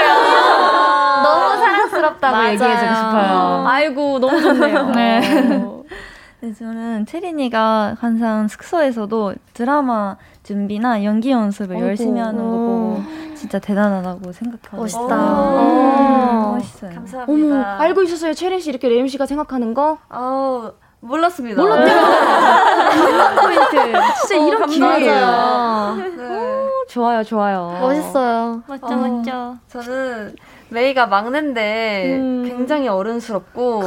너무 사랑스럽다고 얘기해주고 싶어요. 아이고 너무 좋네요. 네. 네, 저는 체린이가 항상 숙소에서도 드라마 준비나 연기 연습을 어이구. 열심히 하는 거 보고 진짜 대단하다고 생각하고 멋있다. 어. 멋있어요. 감사합니다. 어머, 알고 있었어요, 체린 씨 이렇게 레임 씨가 생각하는 거? 어, 몰랐습니다. 몰랐대요. 포인트. 진짜 어, 이런 기회예요. 네. 오, 좋아요, 좋아요. 멋있어요. 멋져, 어, 멋져. 저는 메이가 막내인데 음. 굉장히 어른스럽고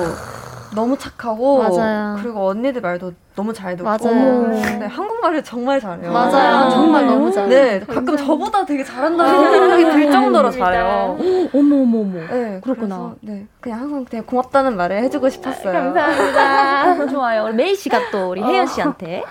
너무 착하고 맞아요. 그리고 언니들 말도 너무 잘 듣고 맞아요. 근데 한국말을 정말 잘해요. 맞아요. 정말 너무 잘해요. 네, 가끔 저보다 되게 잘한다는 생각이 들 정도로 잘해요. 어머 어머 어머. 네, 그렇구나. 네, 그냥 항상 그냥 고맙다는 말을 해주고 싶었어요. 감사합니다. 좋아요. 우리 메이 씨가 또 우리 해윤 씨한테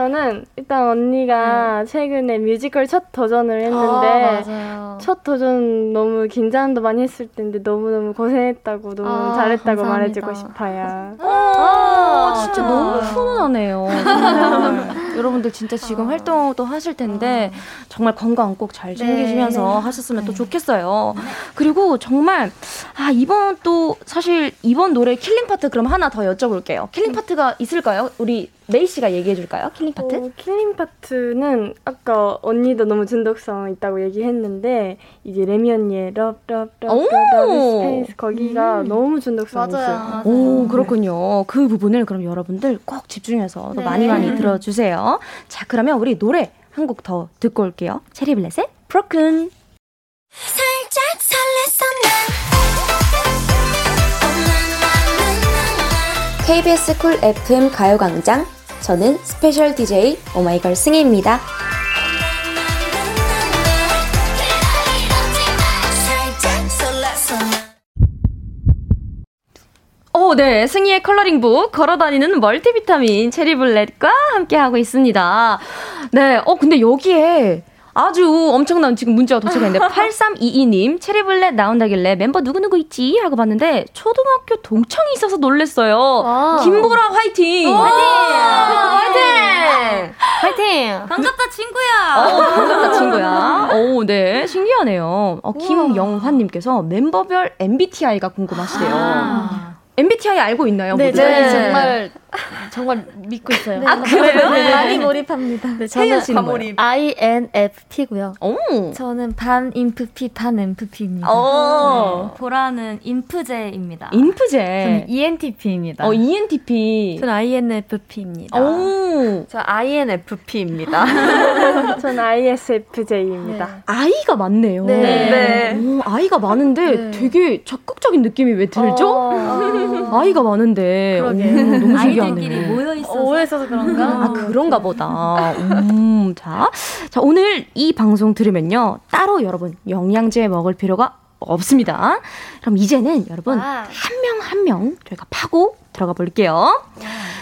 저는 일단 언니가 네. 최근에 뮤지컬 첫 도전을 했는데 아, 첫 도전 너무 긴장도 많이 했을 텐데 너무너무 고생했다고 너무 아, 잘했다고 감사합니다. 말해주고 싶어요. 아, 진짜 너무 훈훈하네요. 여러분들 진짜 지금 아. 활동도 하실 텐데 정말 건강 꼭 잘 챙기시면서 네, 네. 하셨으면 또 네. 좋겠어요. 네. 그리고 정말 아 이번 또 사실 이번 노래 killing part 그럼 하나 더 여쭤볼게요. killing part가 있을까요? 우리 메이 씨가 얘기해 줄까요? killing part? 어, killing part는 아까 언니도 너무 중독성 있다고 얘기했는데 이제 레미 언니의 love love love love in space 거기가 음. 너무 중독성 맞아요. 있어요. 맞아요. 오 그렇군요. 그 부분을 그럼 여러분들 꼭 집중해서 네. 많이 많이 들어주세요. 자 그러면 우리 노래 한 곡 더 듣고 올게요. 체리블렛의 Broken. 살짝 설렜어 난 KBS Cool FM 가요광장 저는 스페셜 DJ 오마이걸 승희입니다. 오, 네. 승희의 컬러링북, 걸어다니는 멀티비타민 체리블렛과 함께하고 있습니다. 네. 어, 근데 여기에 아주 엄청난 지금 문자가 도착했는데 8322님 체리블렛 나온다길래 멤버 누구누구 있지? 하고 봤는데 초등학교 동창이 있어서 놀랬어요. 와. 김보라 화이팅! 화이팅! 화이팅! 화이팅! 반갑다 친구야. 어, 반갑다 친구야. 오, 네. 신기하네요. 어, 김영환님께서 멤버별 MBTI가 궁금하시대요. 아. MBTI 알고 있나요? 네, 네. 정말 정말 믿고 있어요. 아 그래요? 네, 많이 몰입합니다. 네, 저는 과몰입. INFP고요. 오. 저는 반 인프피 반 MFP입니다. 오. 네. 보라는 인프제입니다. 인프제. 저는 ENTP입니다. 어 ENTP. 저는 INFP입니다. 오. 저 INFP입니다. 저는 ISFJ입니다. 네. 아이가 많네요. 네. 네. 오, 아이가 많은데 네. 되게 적극적인 느낌이 왜 들죠? 어. 아이가 많은데. 그러게. 오, 너무 신기하네요. 아이들끼리 모여 있어서 모여 있어서 그런가? 아 그런가 보다. 음, 자, 자 오늘 이 방송 들으면요 따로 여러분 영양제 먹을 필요가 없습니다. 그럼 이제는 여러분 한 명 한명 한명 저희가 파고 들어가 볼게요.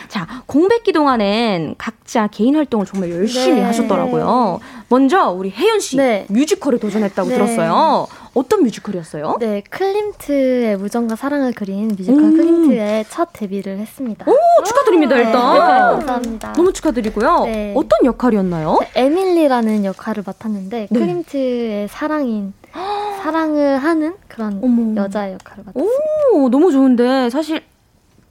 자, 공백기 동안엔 각자 개인 활동을 정말 열심히 네. 하셨더라고요. 먼저 우리 해윤 씨 네. 뮤지컬에 도전했다고 네. 들었어요. 어떤 뮤지컬이었어요? 네, 클림트의 우정과 사랑을 그린 뮤지컬 음. 클림트의 첫 데뷔를 했습니다. 오, 축하드립니다, 일단. 네, 감사합니다. 너무 축하드리고요. 네. 어떤 역할이었나요? 에밀리라는 역할을 맡았는데 네. 클림트의 사랑인 사랑을 하는 그런 어머. 여자의 역할을 맡았습니다. 오, 너무 좋은데 사실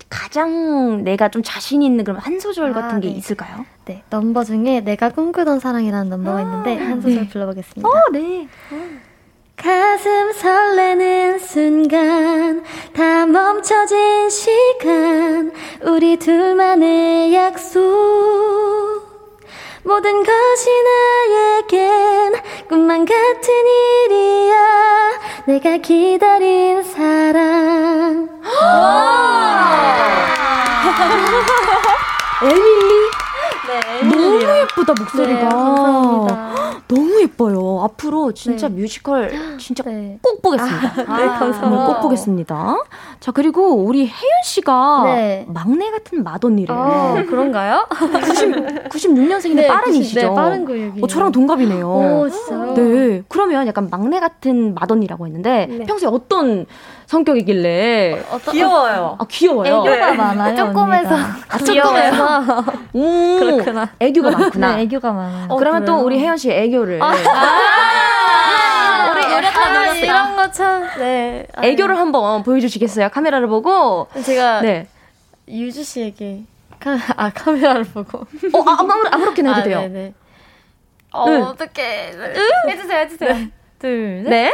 가장 내가 좀 자신 있는 그런 한 소절 아, 같은 게 네. 있을까요? 네, 넘버 중에 내가 꿈꾸던 사랑이라는 넘버가 아, 있는데 한 소절 네. 불러보겠습니다. 어, 네. 가슴 설레는 순간 다 멈춰진 시간 우리 둘만의 약속. 모든 것이 나에겐 꿈만 같은 일이야. 내가 기다린 사랑. 에밀리? 네, 너무 예쁘다 목소리가. 네, 감사합니다. 너무 예뻐요. 앞으로 진짜 네. 뮤지컬 진짜 네. 꼭 보겠습니다. 아, 네, 감사합니다. 꼭 보겠습니다. 자 그리고 우리 혜윤 씨가 네. 막내 같은 맏언니를. 아, 그런가요? 90, 96년생인데 네, 빠른이시죠? 네, 빠른. 어, 저랑 동갑이네요. 오, 진짜요? 네. 그러면 약간 막내 같은 맏언니라고 했는데 네. 평소에 어떤 성격이길래 어, 귀여워요. 아 귀여워요. 애교가 네. 많아요. 조금해서. 아, 조금해서. 음, 그렇구나. 애교가 많구나. 네, 애교가 많아요. 어, 그러면 그래요? 또 우리 혜연 씨 애교를. 아, 아~ 우리 아, 이런 거 참. 네. 애교를 한번 보여주시겠어요? 카메라를 보고. 제가 네. 유주 씨에게 카, 아 카메라를 보고. 어, 아, 아무, 아무렇게나 해도 아, 돼요. 네네. 어. 네. 해주세요, 해주세요. 네. 둘, 셋. 네.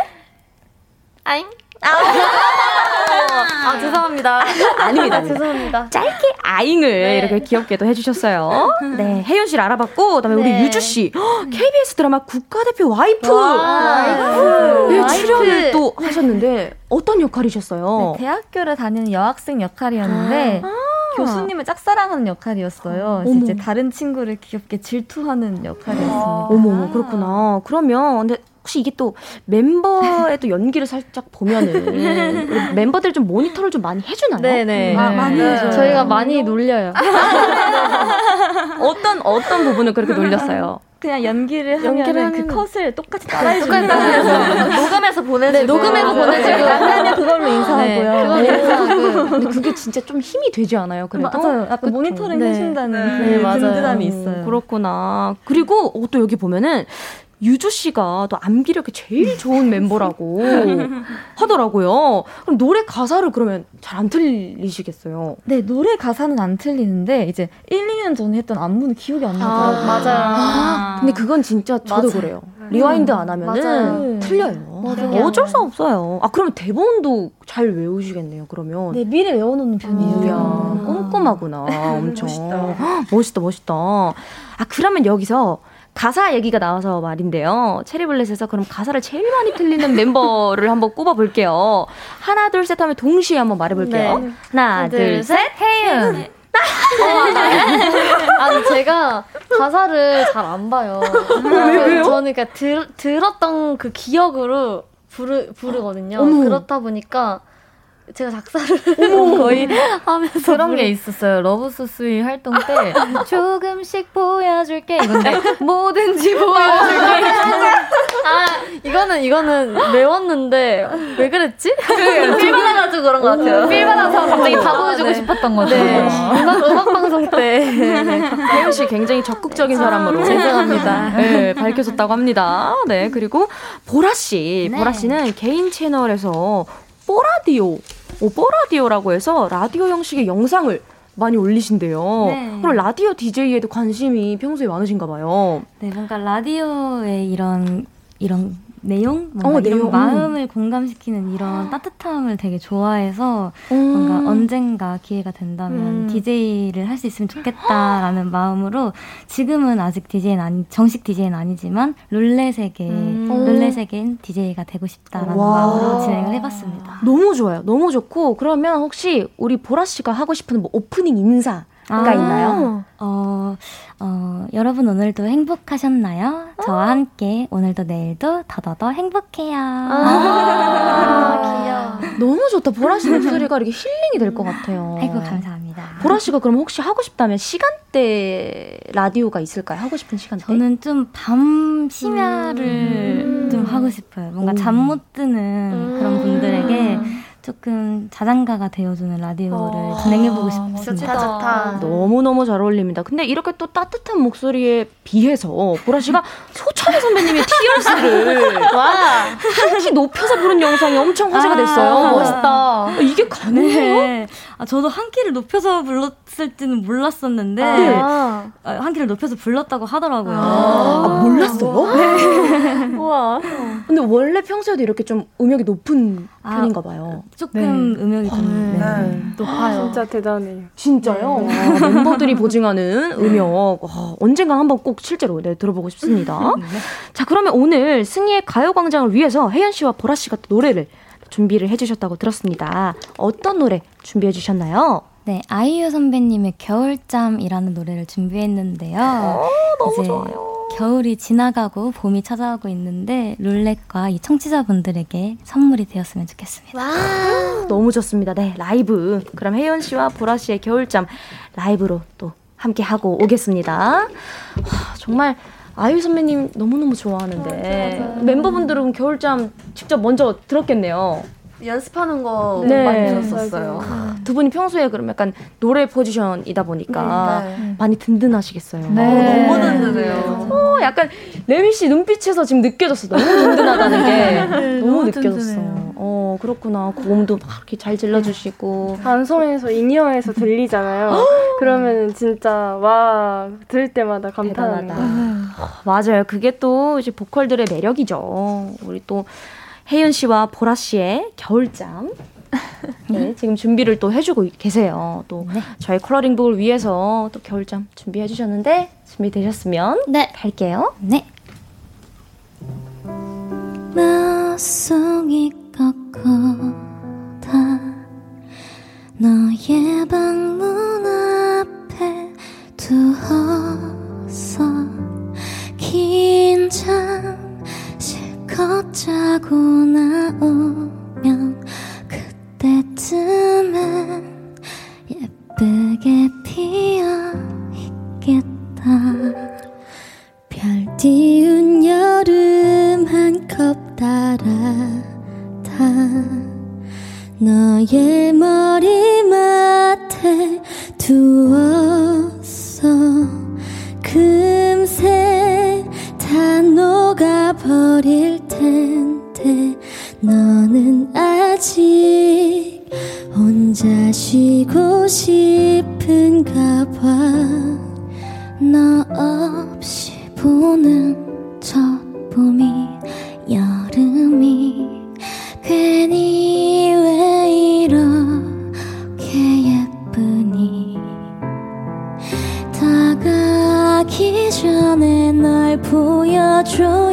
아잉. 아, 아 죄송합니다. 아닙니다. 아, 죄송합니다. 짧게 아잉을 네. 이렇게 귀엽게도 해주셨어요. 네, 혜윤 씨를 알아봤고, 그다음에 네. 우리 유주 씨, KBS 드라마 국가대표 와이프, 와이프. 네, 출연을 또 하셨는데 어떤 역할이셨어요? 네, 대학교를 다니는 여학생 역할이었는데. 아. 교수님을 짝사랑하는 역할이었어요. 어, 이제 다른 친구를 귀엽게 질투하는 역할이었습니다. 어머, 그렇구나. 그러면 근데 혹시 이게 또 멤버의 또 연기를 살짝 보면은 멤버들 좀 모니터를 좀 많이 해주나요? 네네. 아, 많이 네. 해줘요. 저희가 많이 놀려요. 어떤 어떤 부분을 그렇게 놀렸어요? 그냥 연기를 연기를 하면 그 컷을 똑같이 따라해 주는 거예요. 녹음해서 보내주고 네, 녹음해서 보내주고 만나면 그걸로 인사하고요. 네, 인사하고. 근데 그게 진짜 좀 힘이 되지 않아요? 그래도 맞아요. 약간 그쵸? 모니터링 네. 해준다는 네, 그 든든함이 있어요. 그렇구나. 그리고 또 여기 보면은 유주 씨가 또 암기력이 제일 좋은 멤버라고 하더라고요. 그럼 노래 가사를 그러면 잘 안 틀리시겠어요? 네, 노래 가사는 안 틀리는데 이제 1, 2년 전에 했던 안무는 기억이 안 나더라고요. 아, 맞아요. 아, 근데 그건 진짜 저도 맞아요. 그래요. rewind 안 하면은 맞아요. 틀려요. 맞아요. 어쩔 수 없어요. 아, 그러면 대본도 잘 외우시겠네요, 그러면. 네, 미리 외워놓는 편이에요. 이야, 꼼꼼하구나. 엄청. 멋있다. 멋있다, 멋있다. 아, 그러면 여기서 가사 얘기가 나와서 말인데요. 체리블렛에서 그럼 가사를 제일 많이 틀리는 멤버를 한번 꼽아볼게요. 하나, 둘, 셋 하면 동시에 한번 말해볼게요. 네. 하나, 둘, 둘, 셋, 해윤. 네. 아니 제가 가사를 잘 안 봐요. 왜요? 저는 그러니까 들, 들었던 그 기억으로 부르 부르거든요. 어머. 그렇다 보니까 제가 작사를 거의 하면서 그런 게 있었어요. 러브소스위 활동 때 조금씩 보여줄게 이건데 뭐든지 보여줄게. 아 이거는 이거는 외웠는데 왜 그랬지? 필 받아가지고 그런 것 같아요. 필 받아서 갑자기 다 보여주고 네. 싶었던 거죠. 네. 음악 음악 방송 때 혜연 씨 굉장히 적극적인 아, 사람으로 죄송합니다. 네 밝혀졌다고 합니다. 네 그리고 보라 씨, 네. 보라 씨는 개인 채널에서 뽀라디오, 오, 뽀라디오라고 해서 라디오 형식의 영상을 많이 올리신대요. 네. 그럼 라디오 DJ에도 관심이 평소에 많으신가 봐요. 네, 뭔가 라디오의 이런 이런 내용, 뭔가 어, 이런 내용. 마음을 공감시키는 이런 따뜻함을 되게 좋아해서 음. 뭔가 언젠가 기회가 된다면 음. DJ를 할 수 있으면 좋겠다라는 마음으로 지금은 아직 DJ는 아니 정식 DJ는 아니지만 룰렛에게 음. 룰렛에겐 DJ가 되고 싶다라는 와. 마음으로 진행을 해봤습니다. 너무 좋아요, 너무 좋고 그러면 혹시 우리 보라 씨가 하고 싶은 뭐 오프닝 인사 가 아~ 있나요? 어, 어, 여러분 오늘도 행복하셨나요? 저와 아. 함께 오늘도 내일도 더더더 행복해요. 아, 귀여워. 너무 좋다. 보라 씨 목소리가 이렇게 힐링이 될 것 같아요. 아이고, 감사합니다. 보라 씨가 그럼 혹시 하고 싶다면 시간대 라디오가 있을까요? 하고 싶은 시간대? 저는 좀 밤 심야를 음~ 좀 하고 싶어요. 뭔가 잠 못 드는 음~ 그런 분들에게 조금 자장가가 되어주는 라디오를 어, 진행해보고 싶습니다. 좋다, 좋다. 너무너무 잘 어울립니다. 근데 이렇게 또 따뜻한 목소리에 비해서 보라 씨가 소찬희 선배님의 티어스를 와. 한키 높여서 부른 영상이 엄청 화제가 아, 됐어요. 아, 멋있다. 아, 이게 가능해요? 네. 아, 저도 한 키를 높여서 불렀을지는 몰랐었는데 네. 아, 한 키를 높여서 불렀다고 하더라고요. 아, 몰랐어요? 네. 우와. 근데 원래 평소에도 이렇게 좀 음역이 높은 아, 편인가 봐요. 조금 네. 음역이 좀 네. 네. 높아요. 진짜 대단해요. 진짜요? 네. 와, 멤버들이 보증하는 음역. 와, 언젠가 한번 꼭 실제로 네, 들어보고 싶습니다. 네. 자, 그러면 오늘 승희의 가요광장을 위해서 혜연 씨와 보라 씨가 또 노래를 준비를 해주셨다고 들었습니다. 어떤 노래 준비해 주셨나요? 네, 아이유 선배님의 겨울잠이라는 노래를 준비했는데요. 어, 너무 좋아요. 겨울이 지나가고 봄이 찾아오고 있는데 룰렛과 이 청취자분들에게 선물이 되었으면 좋겠습니다. 와, 너무 좋습니다. 네, 라이브. 그럼 혜연 씨와 보라 씨의 겨울잠 라이브로 또 함께 하고 오겠습니다. 와, 정말 아이유 선배님 너무너무 좋아하는데 맞아, 맞아. 멤버분들은 겨울잠 직접 먼저 들었겠네요. 연습하는 거 네. 많이 들었었어요. 아, 두 분이 평소에 그럼 약간 노래 포지션이다 보니까 네, 네. 많이 든든하시겠어요. 네. 어, 너무 든든해요. 어, 약간 레미 씨 눈빛에서 지금 느껴졌어. 너무 든든하다는 게 네, 너무, 너무 느껴졌어. 어 그렇구나. 고음도 막 이렇게 잘 질러주시고 방송에서 인이어에서 들리잖아요. 그러면 진짜 와 들을 때마다 감탄하다. 맞아요. 그게 또 이제 보컬들의 매력이죠. 우리 또 혜윤 씨와 보라 씨의 겨울잠. 네, 지금 준비를 또 해주고 계세요. 또 네. 저희 컬러링북을 위해서 또 겨울잠 준비해 주셨는데 준비 되셨으면 네. 갈게요. 네. 마성이 꺾어다 너의 방문 앞에 두어서 긴장 컷 자고 나오면 그때쯤엔 예쁘게 피어 있겠다. 별 띄운 여름 한 컵 따라다. 너의 머리맡에 두었어. 금세 다 녹아버릴 텐데 너는 아직 혼자 쉬고 싶은가 봐. 너 없이 보는 저 봄이 여름이 괜히 널 보여줘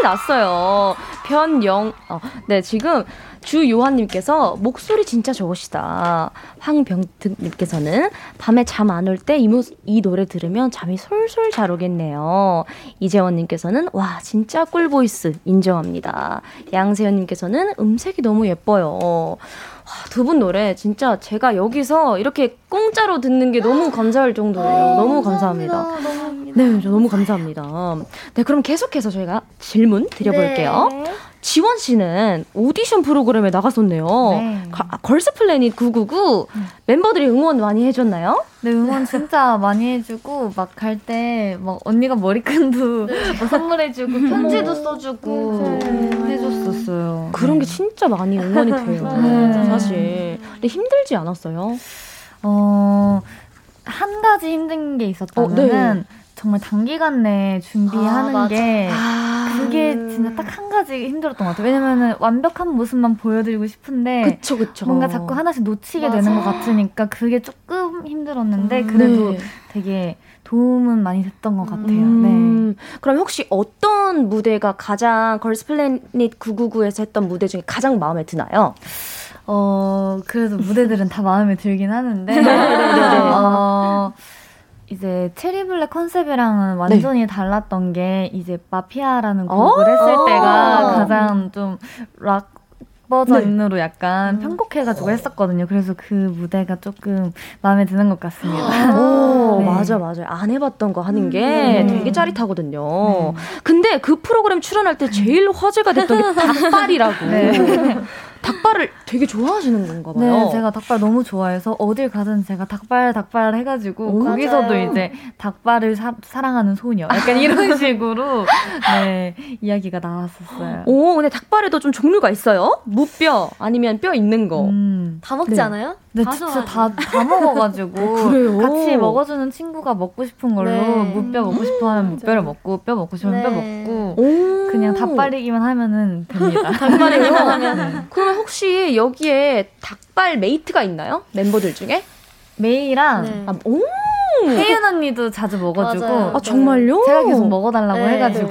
난리 났어요. 변영 어, 네 지금 주요한님께서 목소리 진짜 좋으시다. 황병특님께서는 밤에 잠 안 올 때 이 이 노래 들으면 잠이 솔솔 잘 오겠네요. 이재원님께서는 와 진짜 꿀보이스 인정합니다. 양세현님께서는 음색이 너무 예뻐요. 두 분 노래 진짜 제가 여기서 이렇게 공짜로 듣는 게 너무 감사할 정도예요. 너무 감사합니다. 네, 저 너무 감사합니다. 네, 그럼 계속해서 저희가 질문 드려볼게요. 네. 지원 씨는 오디션 프로그램에 나갔었네요. 네. 가, 걸스 플래닛 999 음. 멤버들이 응원 많이 해줬나요? 네, 응원 진짜 많이 해주고 막 갈 때 막 언니가 머리끈도 네. 선물해주고 편지도 써주고 네. 해줬었어요. 그런 게 진짜 많이 응원이 돼요. 네. 사실. 근데 힘들지 않았어요? 어. 한 가지 힘든 게 있었다면은 어, 정말 단기간 내에 준비하는 아, 게 아, 그게 진짜 딱 한 가지 힘들었던 것 같아요. 왜냐면은 완벽한 모습만 보여드리고 싶은데 그쵸, 그쵸. 뭔가 자꾸 하나씩 놓치게 맞아. 되는 것 같으니까 그게 조금 힘들었는데 음, 그래도 네. 되게 도움은 많이 됐던 것 같아요. 음, 네. 그럼 혹시 어떤 무대가 가장 걸스 플래닛 999에서 했던 무대 중에 가장 마음에 드나요? 어, 그래도 무대들은 다 마음에 들긴 하는데. 네, 네, 네, 어, 이제 체리블랙 컨셉이랑은 완전히 네. 달랐던 게 이제 마피아라는 곡을 했을 때가 가장 좀락 버전으로 네. 약간 음. 편곡해가지고 했었거든요. 그래서 그 무대가 조금 마음에 드는 것 같습니다. 오, 네. 맞아, 맞아. 안 해봤던 거 하는 게 음. 되게 짜릿하거든요. 네. 근데 그 프로그램 출연할 때 제일 화제가 됐던 게 닭발이라고. 네. 닭발을 되게 좋아하시는 건가 봐요. 네, 제가 닭발 너무 좋아해서 어딜 가든 제가 닭발 닭발 해가지고 오, 거기서도 맞아요. 이제 닭발을 사, 랑하는 소녀 약간 이런 식으로 네 이야기가 나왔었어요. 오, 근데 닭발에도 좀 종류가 있어요? 무뼈 아니면 뼈 있는 거. 음. 다 먹지 네. 않아요? 네, 진짜 다, 다 먹어가지고. 어, 같이 먹어주는 친구가 먹고 싶은 걸로 네. 무뼈 먹고 싶어 하면 무뼈를 먹고, 뼈 먹고 싶으면 뼈 네. 먹고, 그냥 닭발이기만 하면은 됩니다. 닭발이기만 하면. 네. 그러면 혹시 여기에 닭발 mate가 있나요? 멤버들 중에? 메이랑, 네. 아, 오! 해윤 언니도 자주 먹어주고. 맞아요. 아, 정말요? 제가 계속 먹어달라고 네. 해가지고.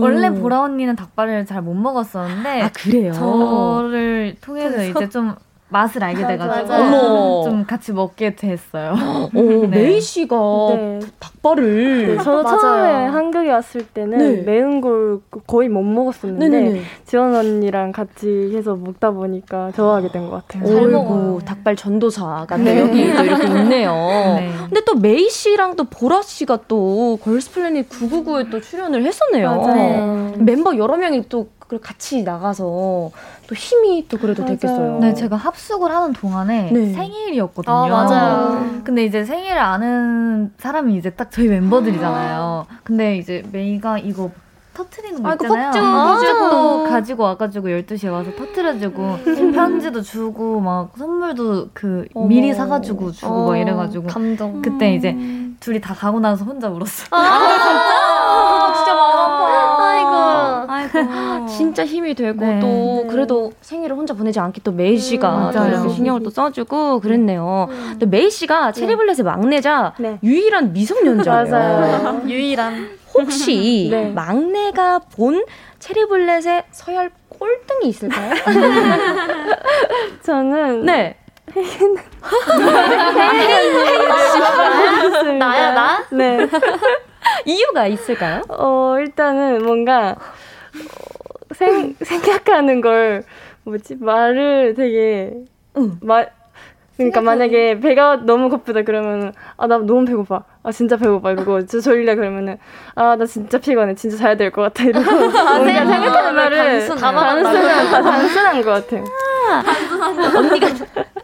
원래 보라 언니는 닭발을 잘 못 먹었었는데. 아, 그래요? 저를 통해서 이제 좀 맛을 알게 돼가지고 좀 같이 먹게 됐어요. 오, 네. 메이 씨가 네. 닭발을 네, 저도 처음에 한국에 왔을 때는 네. 매운 걸 거의 못 먹었었는데 네네네. 지원 언니랑 같이 해서 먹다 보니까 좋아하게 된 것 같아요. 잘 먹어. 닭발 전도사가 네. 여기 또 이렇게 있네요. 네. 근데 또 메이 씨랑 또 보라 씨가 또 걸스플래닛 999에 또 출연을 했었네요. 맞아요. 멤버 여러 명이 또 같이 나가서 또 힘이 또 그래도 맞아요. 됐겠어요. 네, 제가 합숙을 하는 동안에 네. 생일이었거든요. 아, 맞아요. 근데 이제 생일을 아는 사람이 이제 딱 저희 멤버들이잖아요. 근데 이제 메이가 이거 터트리는 거 아, 있잖아요. 폭죽, 아, 폭죽도 가지고 와가지고 12시에 와서 터트려주고 음. 편지도 주고 막 선물도 그 어머. 미리 사가지고 주고 어, 막 이래가지고 감동. 그때 이제 둘이 다 가고 나서 혼자 울었어. 아, 진짜? 진짜 마음 아파. 아이고. 진짜 힘이 되고 네. 또 그래도 생일을 혼자 보내지 않게 또 메이 씨가 음, 또 이렇게 신경을 또 써주고 그랬네요. 음. 또 메이 씨가 체리블렛의 막내자 네. 유일한 미성년자예요. 유일한. 혹시 네. 막내가 본 체리블렛의 서열 꼴등이 있을까요? 저는 네. 혜인 나야 나? 네. 이유가 있을까요? 어 일단은 뭔가 어, 생 생각하는 걸 뭐지? 말을 되게 응. 말 그러니까 만약에 배가 너무 고프다 그러면 아 나 너무 배고파. 아 진짜 배고파. 이러고 저 졸려 그러면은 아 나 진짜 피곤해. 진짜 자야 될 것 같아. 이러고 아, 뭔가 생각하는 말을 단순한 단순한 것 같아요. 언니가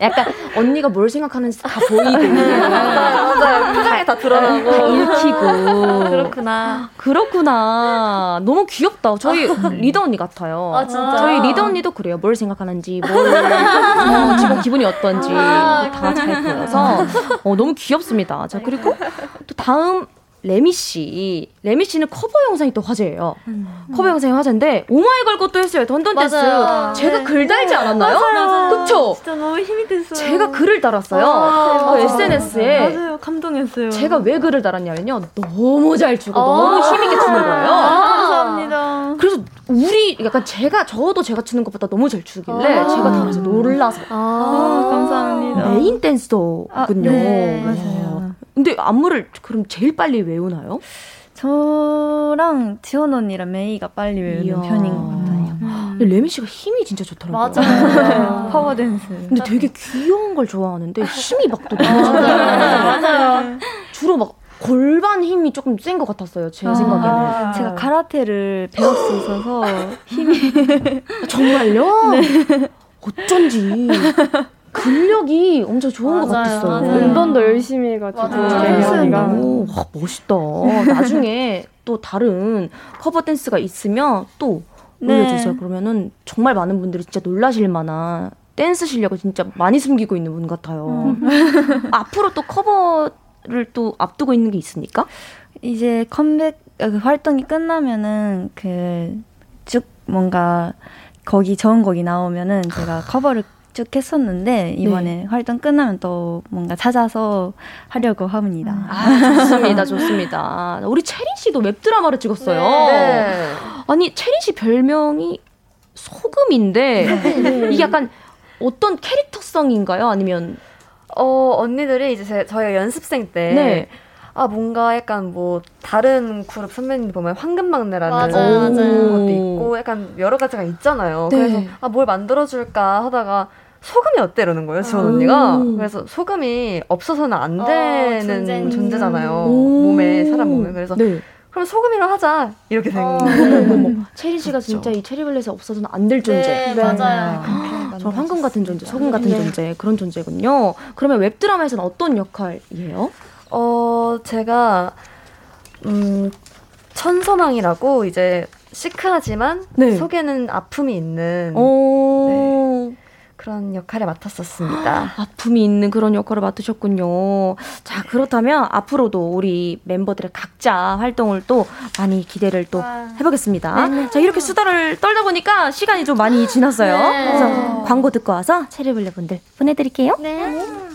약간 언니가 뭘 생각하는지 다 보이고 맞아요. 표정에 다 드러나고 다 읽히고 그렇구나. 그렇구나. 너무 귀엽다. 저희 리더 언니 같아요. 아 진짜. 저희 리더 언니도 그래요. 뭘 생각하는지, 뭘 어, 지금 기분이 어떤지 아, 다잘 보여서 어, 너무 귀엽습니다. 자 그리고 또 다음 레미 씨. 레미 씨는 커버 영상이 또 화제예요. 음. 커버 영상이 화제인데 오마이걸 것도 했어요. Dun Dun Dance. 제가 네. 글 달지 않았나요? 맞아요. 그쵸? 진짜 너무 힘이 됐어요. 제가 글을 달았어요. 아, 그 SNS에. 맞아요. 감동했어요. 제가 왜 글을 달았냐면요. 너무 잘 추고 아. 너무 힘있게 추는 거예요. 아, 감사합니다. 그래서 우리 약간 제가 저도 제가 추는 것보다 너무 잘 추길래 아. 제가 달아서 놀라서. 아, 감사합니다. 메인 댄서군요. 네, 맞아요. 근데 안무를 그럼 제일 빨리 외우나요? 저랑 지원 언니랑 메이가 빨리 외우는 이야. 편인 것 같아요. 음. 레미 씨가 힘이 진짜 좋더라고요. 맞아요. 파워 댄스. 근데 되게 귀여운 걸 좋아하는데 힘이 막또 너무 좋아요. 맞아요. 주로 막 골반 힘이 조금 센 것 같았어요. 제 아, 생각에는. 제가 카라테를 배울 수 있어서 힘이 정말요? 네. 어쩐지 근력이 엄청 좋은 맞아요, 것 같았어요. 운동도 열심히 해가지고. 맞아요. 오, 와, 멋있다. 나중에 또 다른 커버 댄스가 있으면 또 네. 올려주세요. 그러면은 정말 많은 분들이 진짜 놀라실 만한 댄스 실력을 진짜 많이 숨기고 있는 분 같아요. 음. 앞으로 또 커버를 또 앞두고 있는 게 있습니까? 이제 컴백 그 활동이 끝나면은 그 쭉 뭔가 거기 좋은 곡이 나오면은 제가 커버를 쭉 했었는데 이번에 네. 활동 끝나면 또 뭔가 찾아서 하려고 합니다. 아, 좋습니다, 좋습니다. 우리 체린 씨도 웹 드라마를 찍었어요. 네. 아니 체린 씨 별명이 소금인데 네. 이게 약간 어떤 캐릭터성인가요? 아니면 어 언니들이 이제 제, 저희가 연습생 때. 네. 아 뭔가 약간 뭐 다른 그룹 선배님 보면 황금막내라는 맞아요, 맞아요. 것도 있고 약간 여러 가지가 있잖아요. 네. 그래서 아 뭘 만들어줄까 하다가 소금이 어때 이러는 거예요 지원 언니가 그래서 소금이 없어서는 안 어, 되는 어, 존재잖아요 몸에 사람 몸에 그래서 네. 그럼 소금이로 하자 이렇게 된 어, 거예요. 체리 씨가 진짜 이 체리블렛에 없어서는 안 될 존재. 네, 네. 맞아요. 저 황금 같은 존재, 소금 같은 네. 존재 그런 존재군요. 그러면 웹 드라마에서는 어떤 역할이에요? 어 제가 음 천소망이라고 이제 시크하지만 네. 속에는 아픔이 있는. 네. 그런 역할을 맡았었습니다. 아픔이 있는 그런 역할을 맡으셨군요. 자, 그렇다면 앞으로도 우리 멤버들의 각자 활동을 또 많이 기대를 또 해보겠습니다. 네. 자, 이렇게 수다를 떨다 보니까 시간이 좀 많이 지났어요. 네. 그래서 광고 듣고 와서 체리블레 분들 보내드릴게요. 네.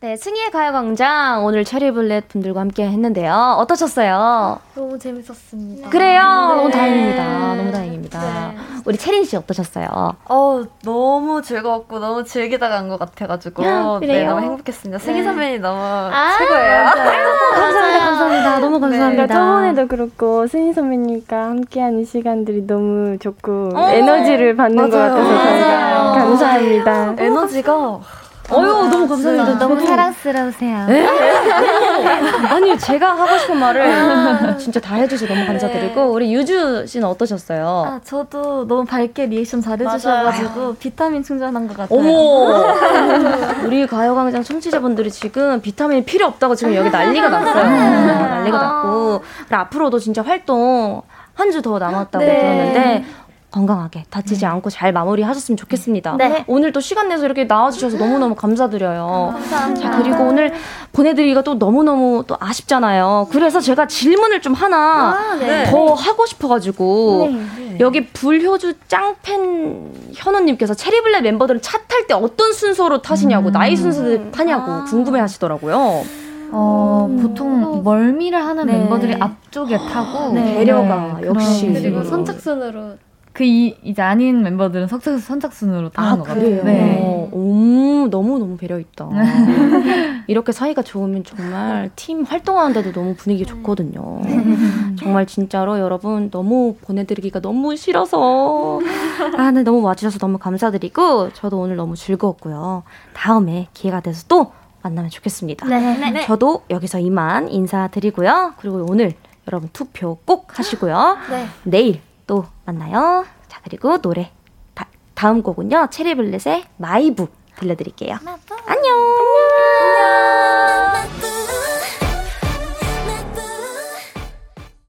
네, 승희의 가요광장 오늘 체리블렛 분들과 함께 했는데요. 어떠셨어요? 너무 재밌었습니다. 그래요? 네. 너무 다행입니다. 너무 다행입니다. 네. 우리 체린 씨 어떠셨어요? 어, 너무 즐거웠고 너무 즐기다 간 것 같아가지고 아, 네, 너무 행복했습니다. 승희 네. 선배님 너무 아, 최고예요. 감사합니다, 감사합니다. 너무 감사합니다. 네. 저번에도 그렇고 승희 선배님과 함께하는 시간들이 너무 좋고 어, 에너지를 받는 맞아요. 것 같아서 저희가 감사합니다. 에너지가 어유 너무 감사합니다. 너무 사랑스러우세요. 네? 아니 제가 하고 싶은 말을 진짜 다 해주셔서 너무 감사드리고 네. 우리 유주 씨는 어떠셨어요? 아 저도 너무 밝게 리액션 잘해주셔가지고 비타민 충전한 것 같아요. 어머 우리 가요광장 청취자분들이 지금 비타민이 필요 없다고 지금 여기 난리가 났어요. 난리가 났고 앞으로도 진짜 활동 한 주 더 남았다고 네. 들었는데 건강하게 다치지 네. 않고 잘 마무리하셨으면 좋겠습니다. 네. 오늘 또 시간 내서 이렇게 나와주셔서 너무너무 감사드려요. 감사합니다. 자, 그리고 오늘 보내드리기가 또 너무너무 또 아쉽잖아요. 그래서 제가 질문을 좀 하나 아, 네. 더 하고 싶어가지고 네. 여기 불효주 짱팬 현우님께서 체리블랙 멤버들은 차 탈 때 어떤 순서로 타시냐고 음. 나이 순서를 타냐고 아. 궁금해 하시더라고요. 어, 음. 보통 멀미를 하는 네. 멤버들이 앞쪽에 타고 네. 배려가 역시 그리고 선착순으로 그 이, 이제 아닌 멤버들은 석착, 선착순으로 타는 아, 것 같아요. 네. 오, 너무너무 배려있다. 이렇게 사이가 좋으면 정말 팀 활동하는데도 너무 분위기 좋거든요. 정말 진짜로 여러분 너무 보내드리기가 너무 싫어서. 아, 네, 너무 와주셔서 너무 감사드리고, 저도 오늘 너무 즐거웠고요. 다음에 기회가 돼서 또 만나면 좋겠습니다. 네. 네. 저도 여기서 이만 인사드리고요. 그리고 오늘 여러분 투표 꼭 하시고요. 네. 내일 또 만나요. 자, 그리고 노래 다, 다음 곡은요, 체리블렛의 마이부 들려드릴게요. 안녕! 안녕!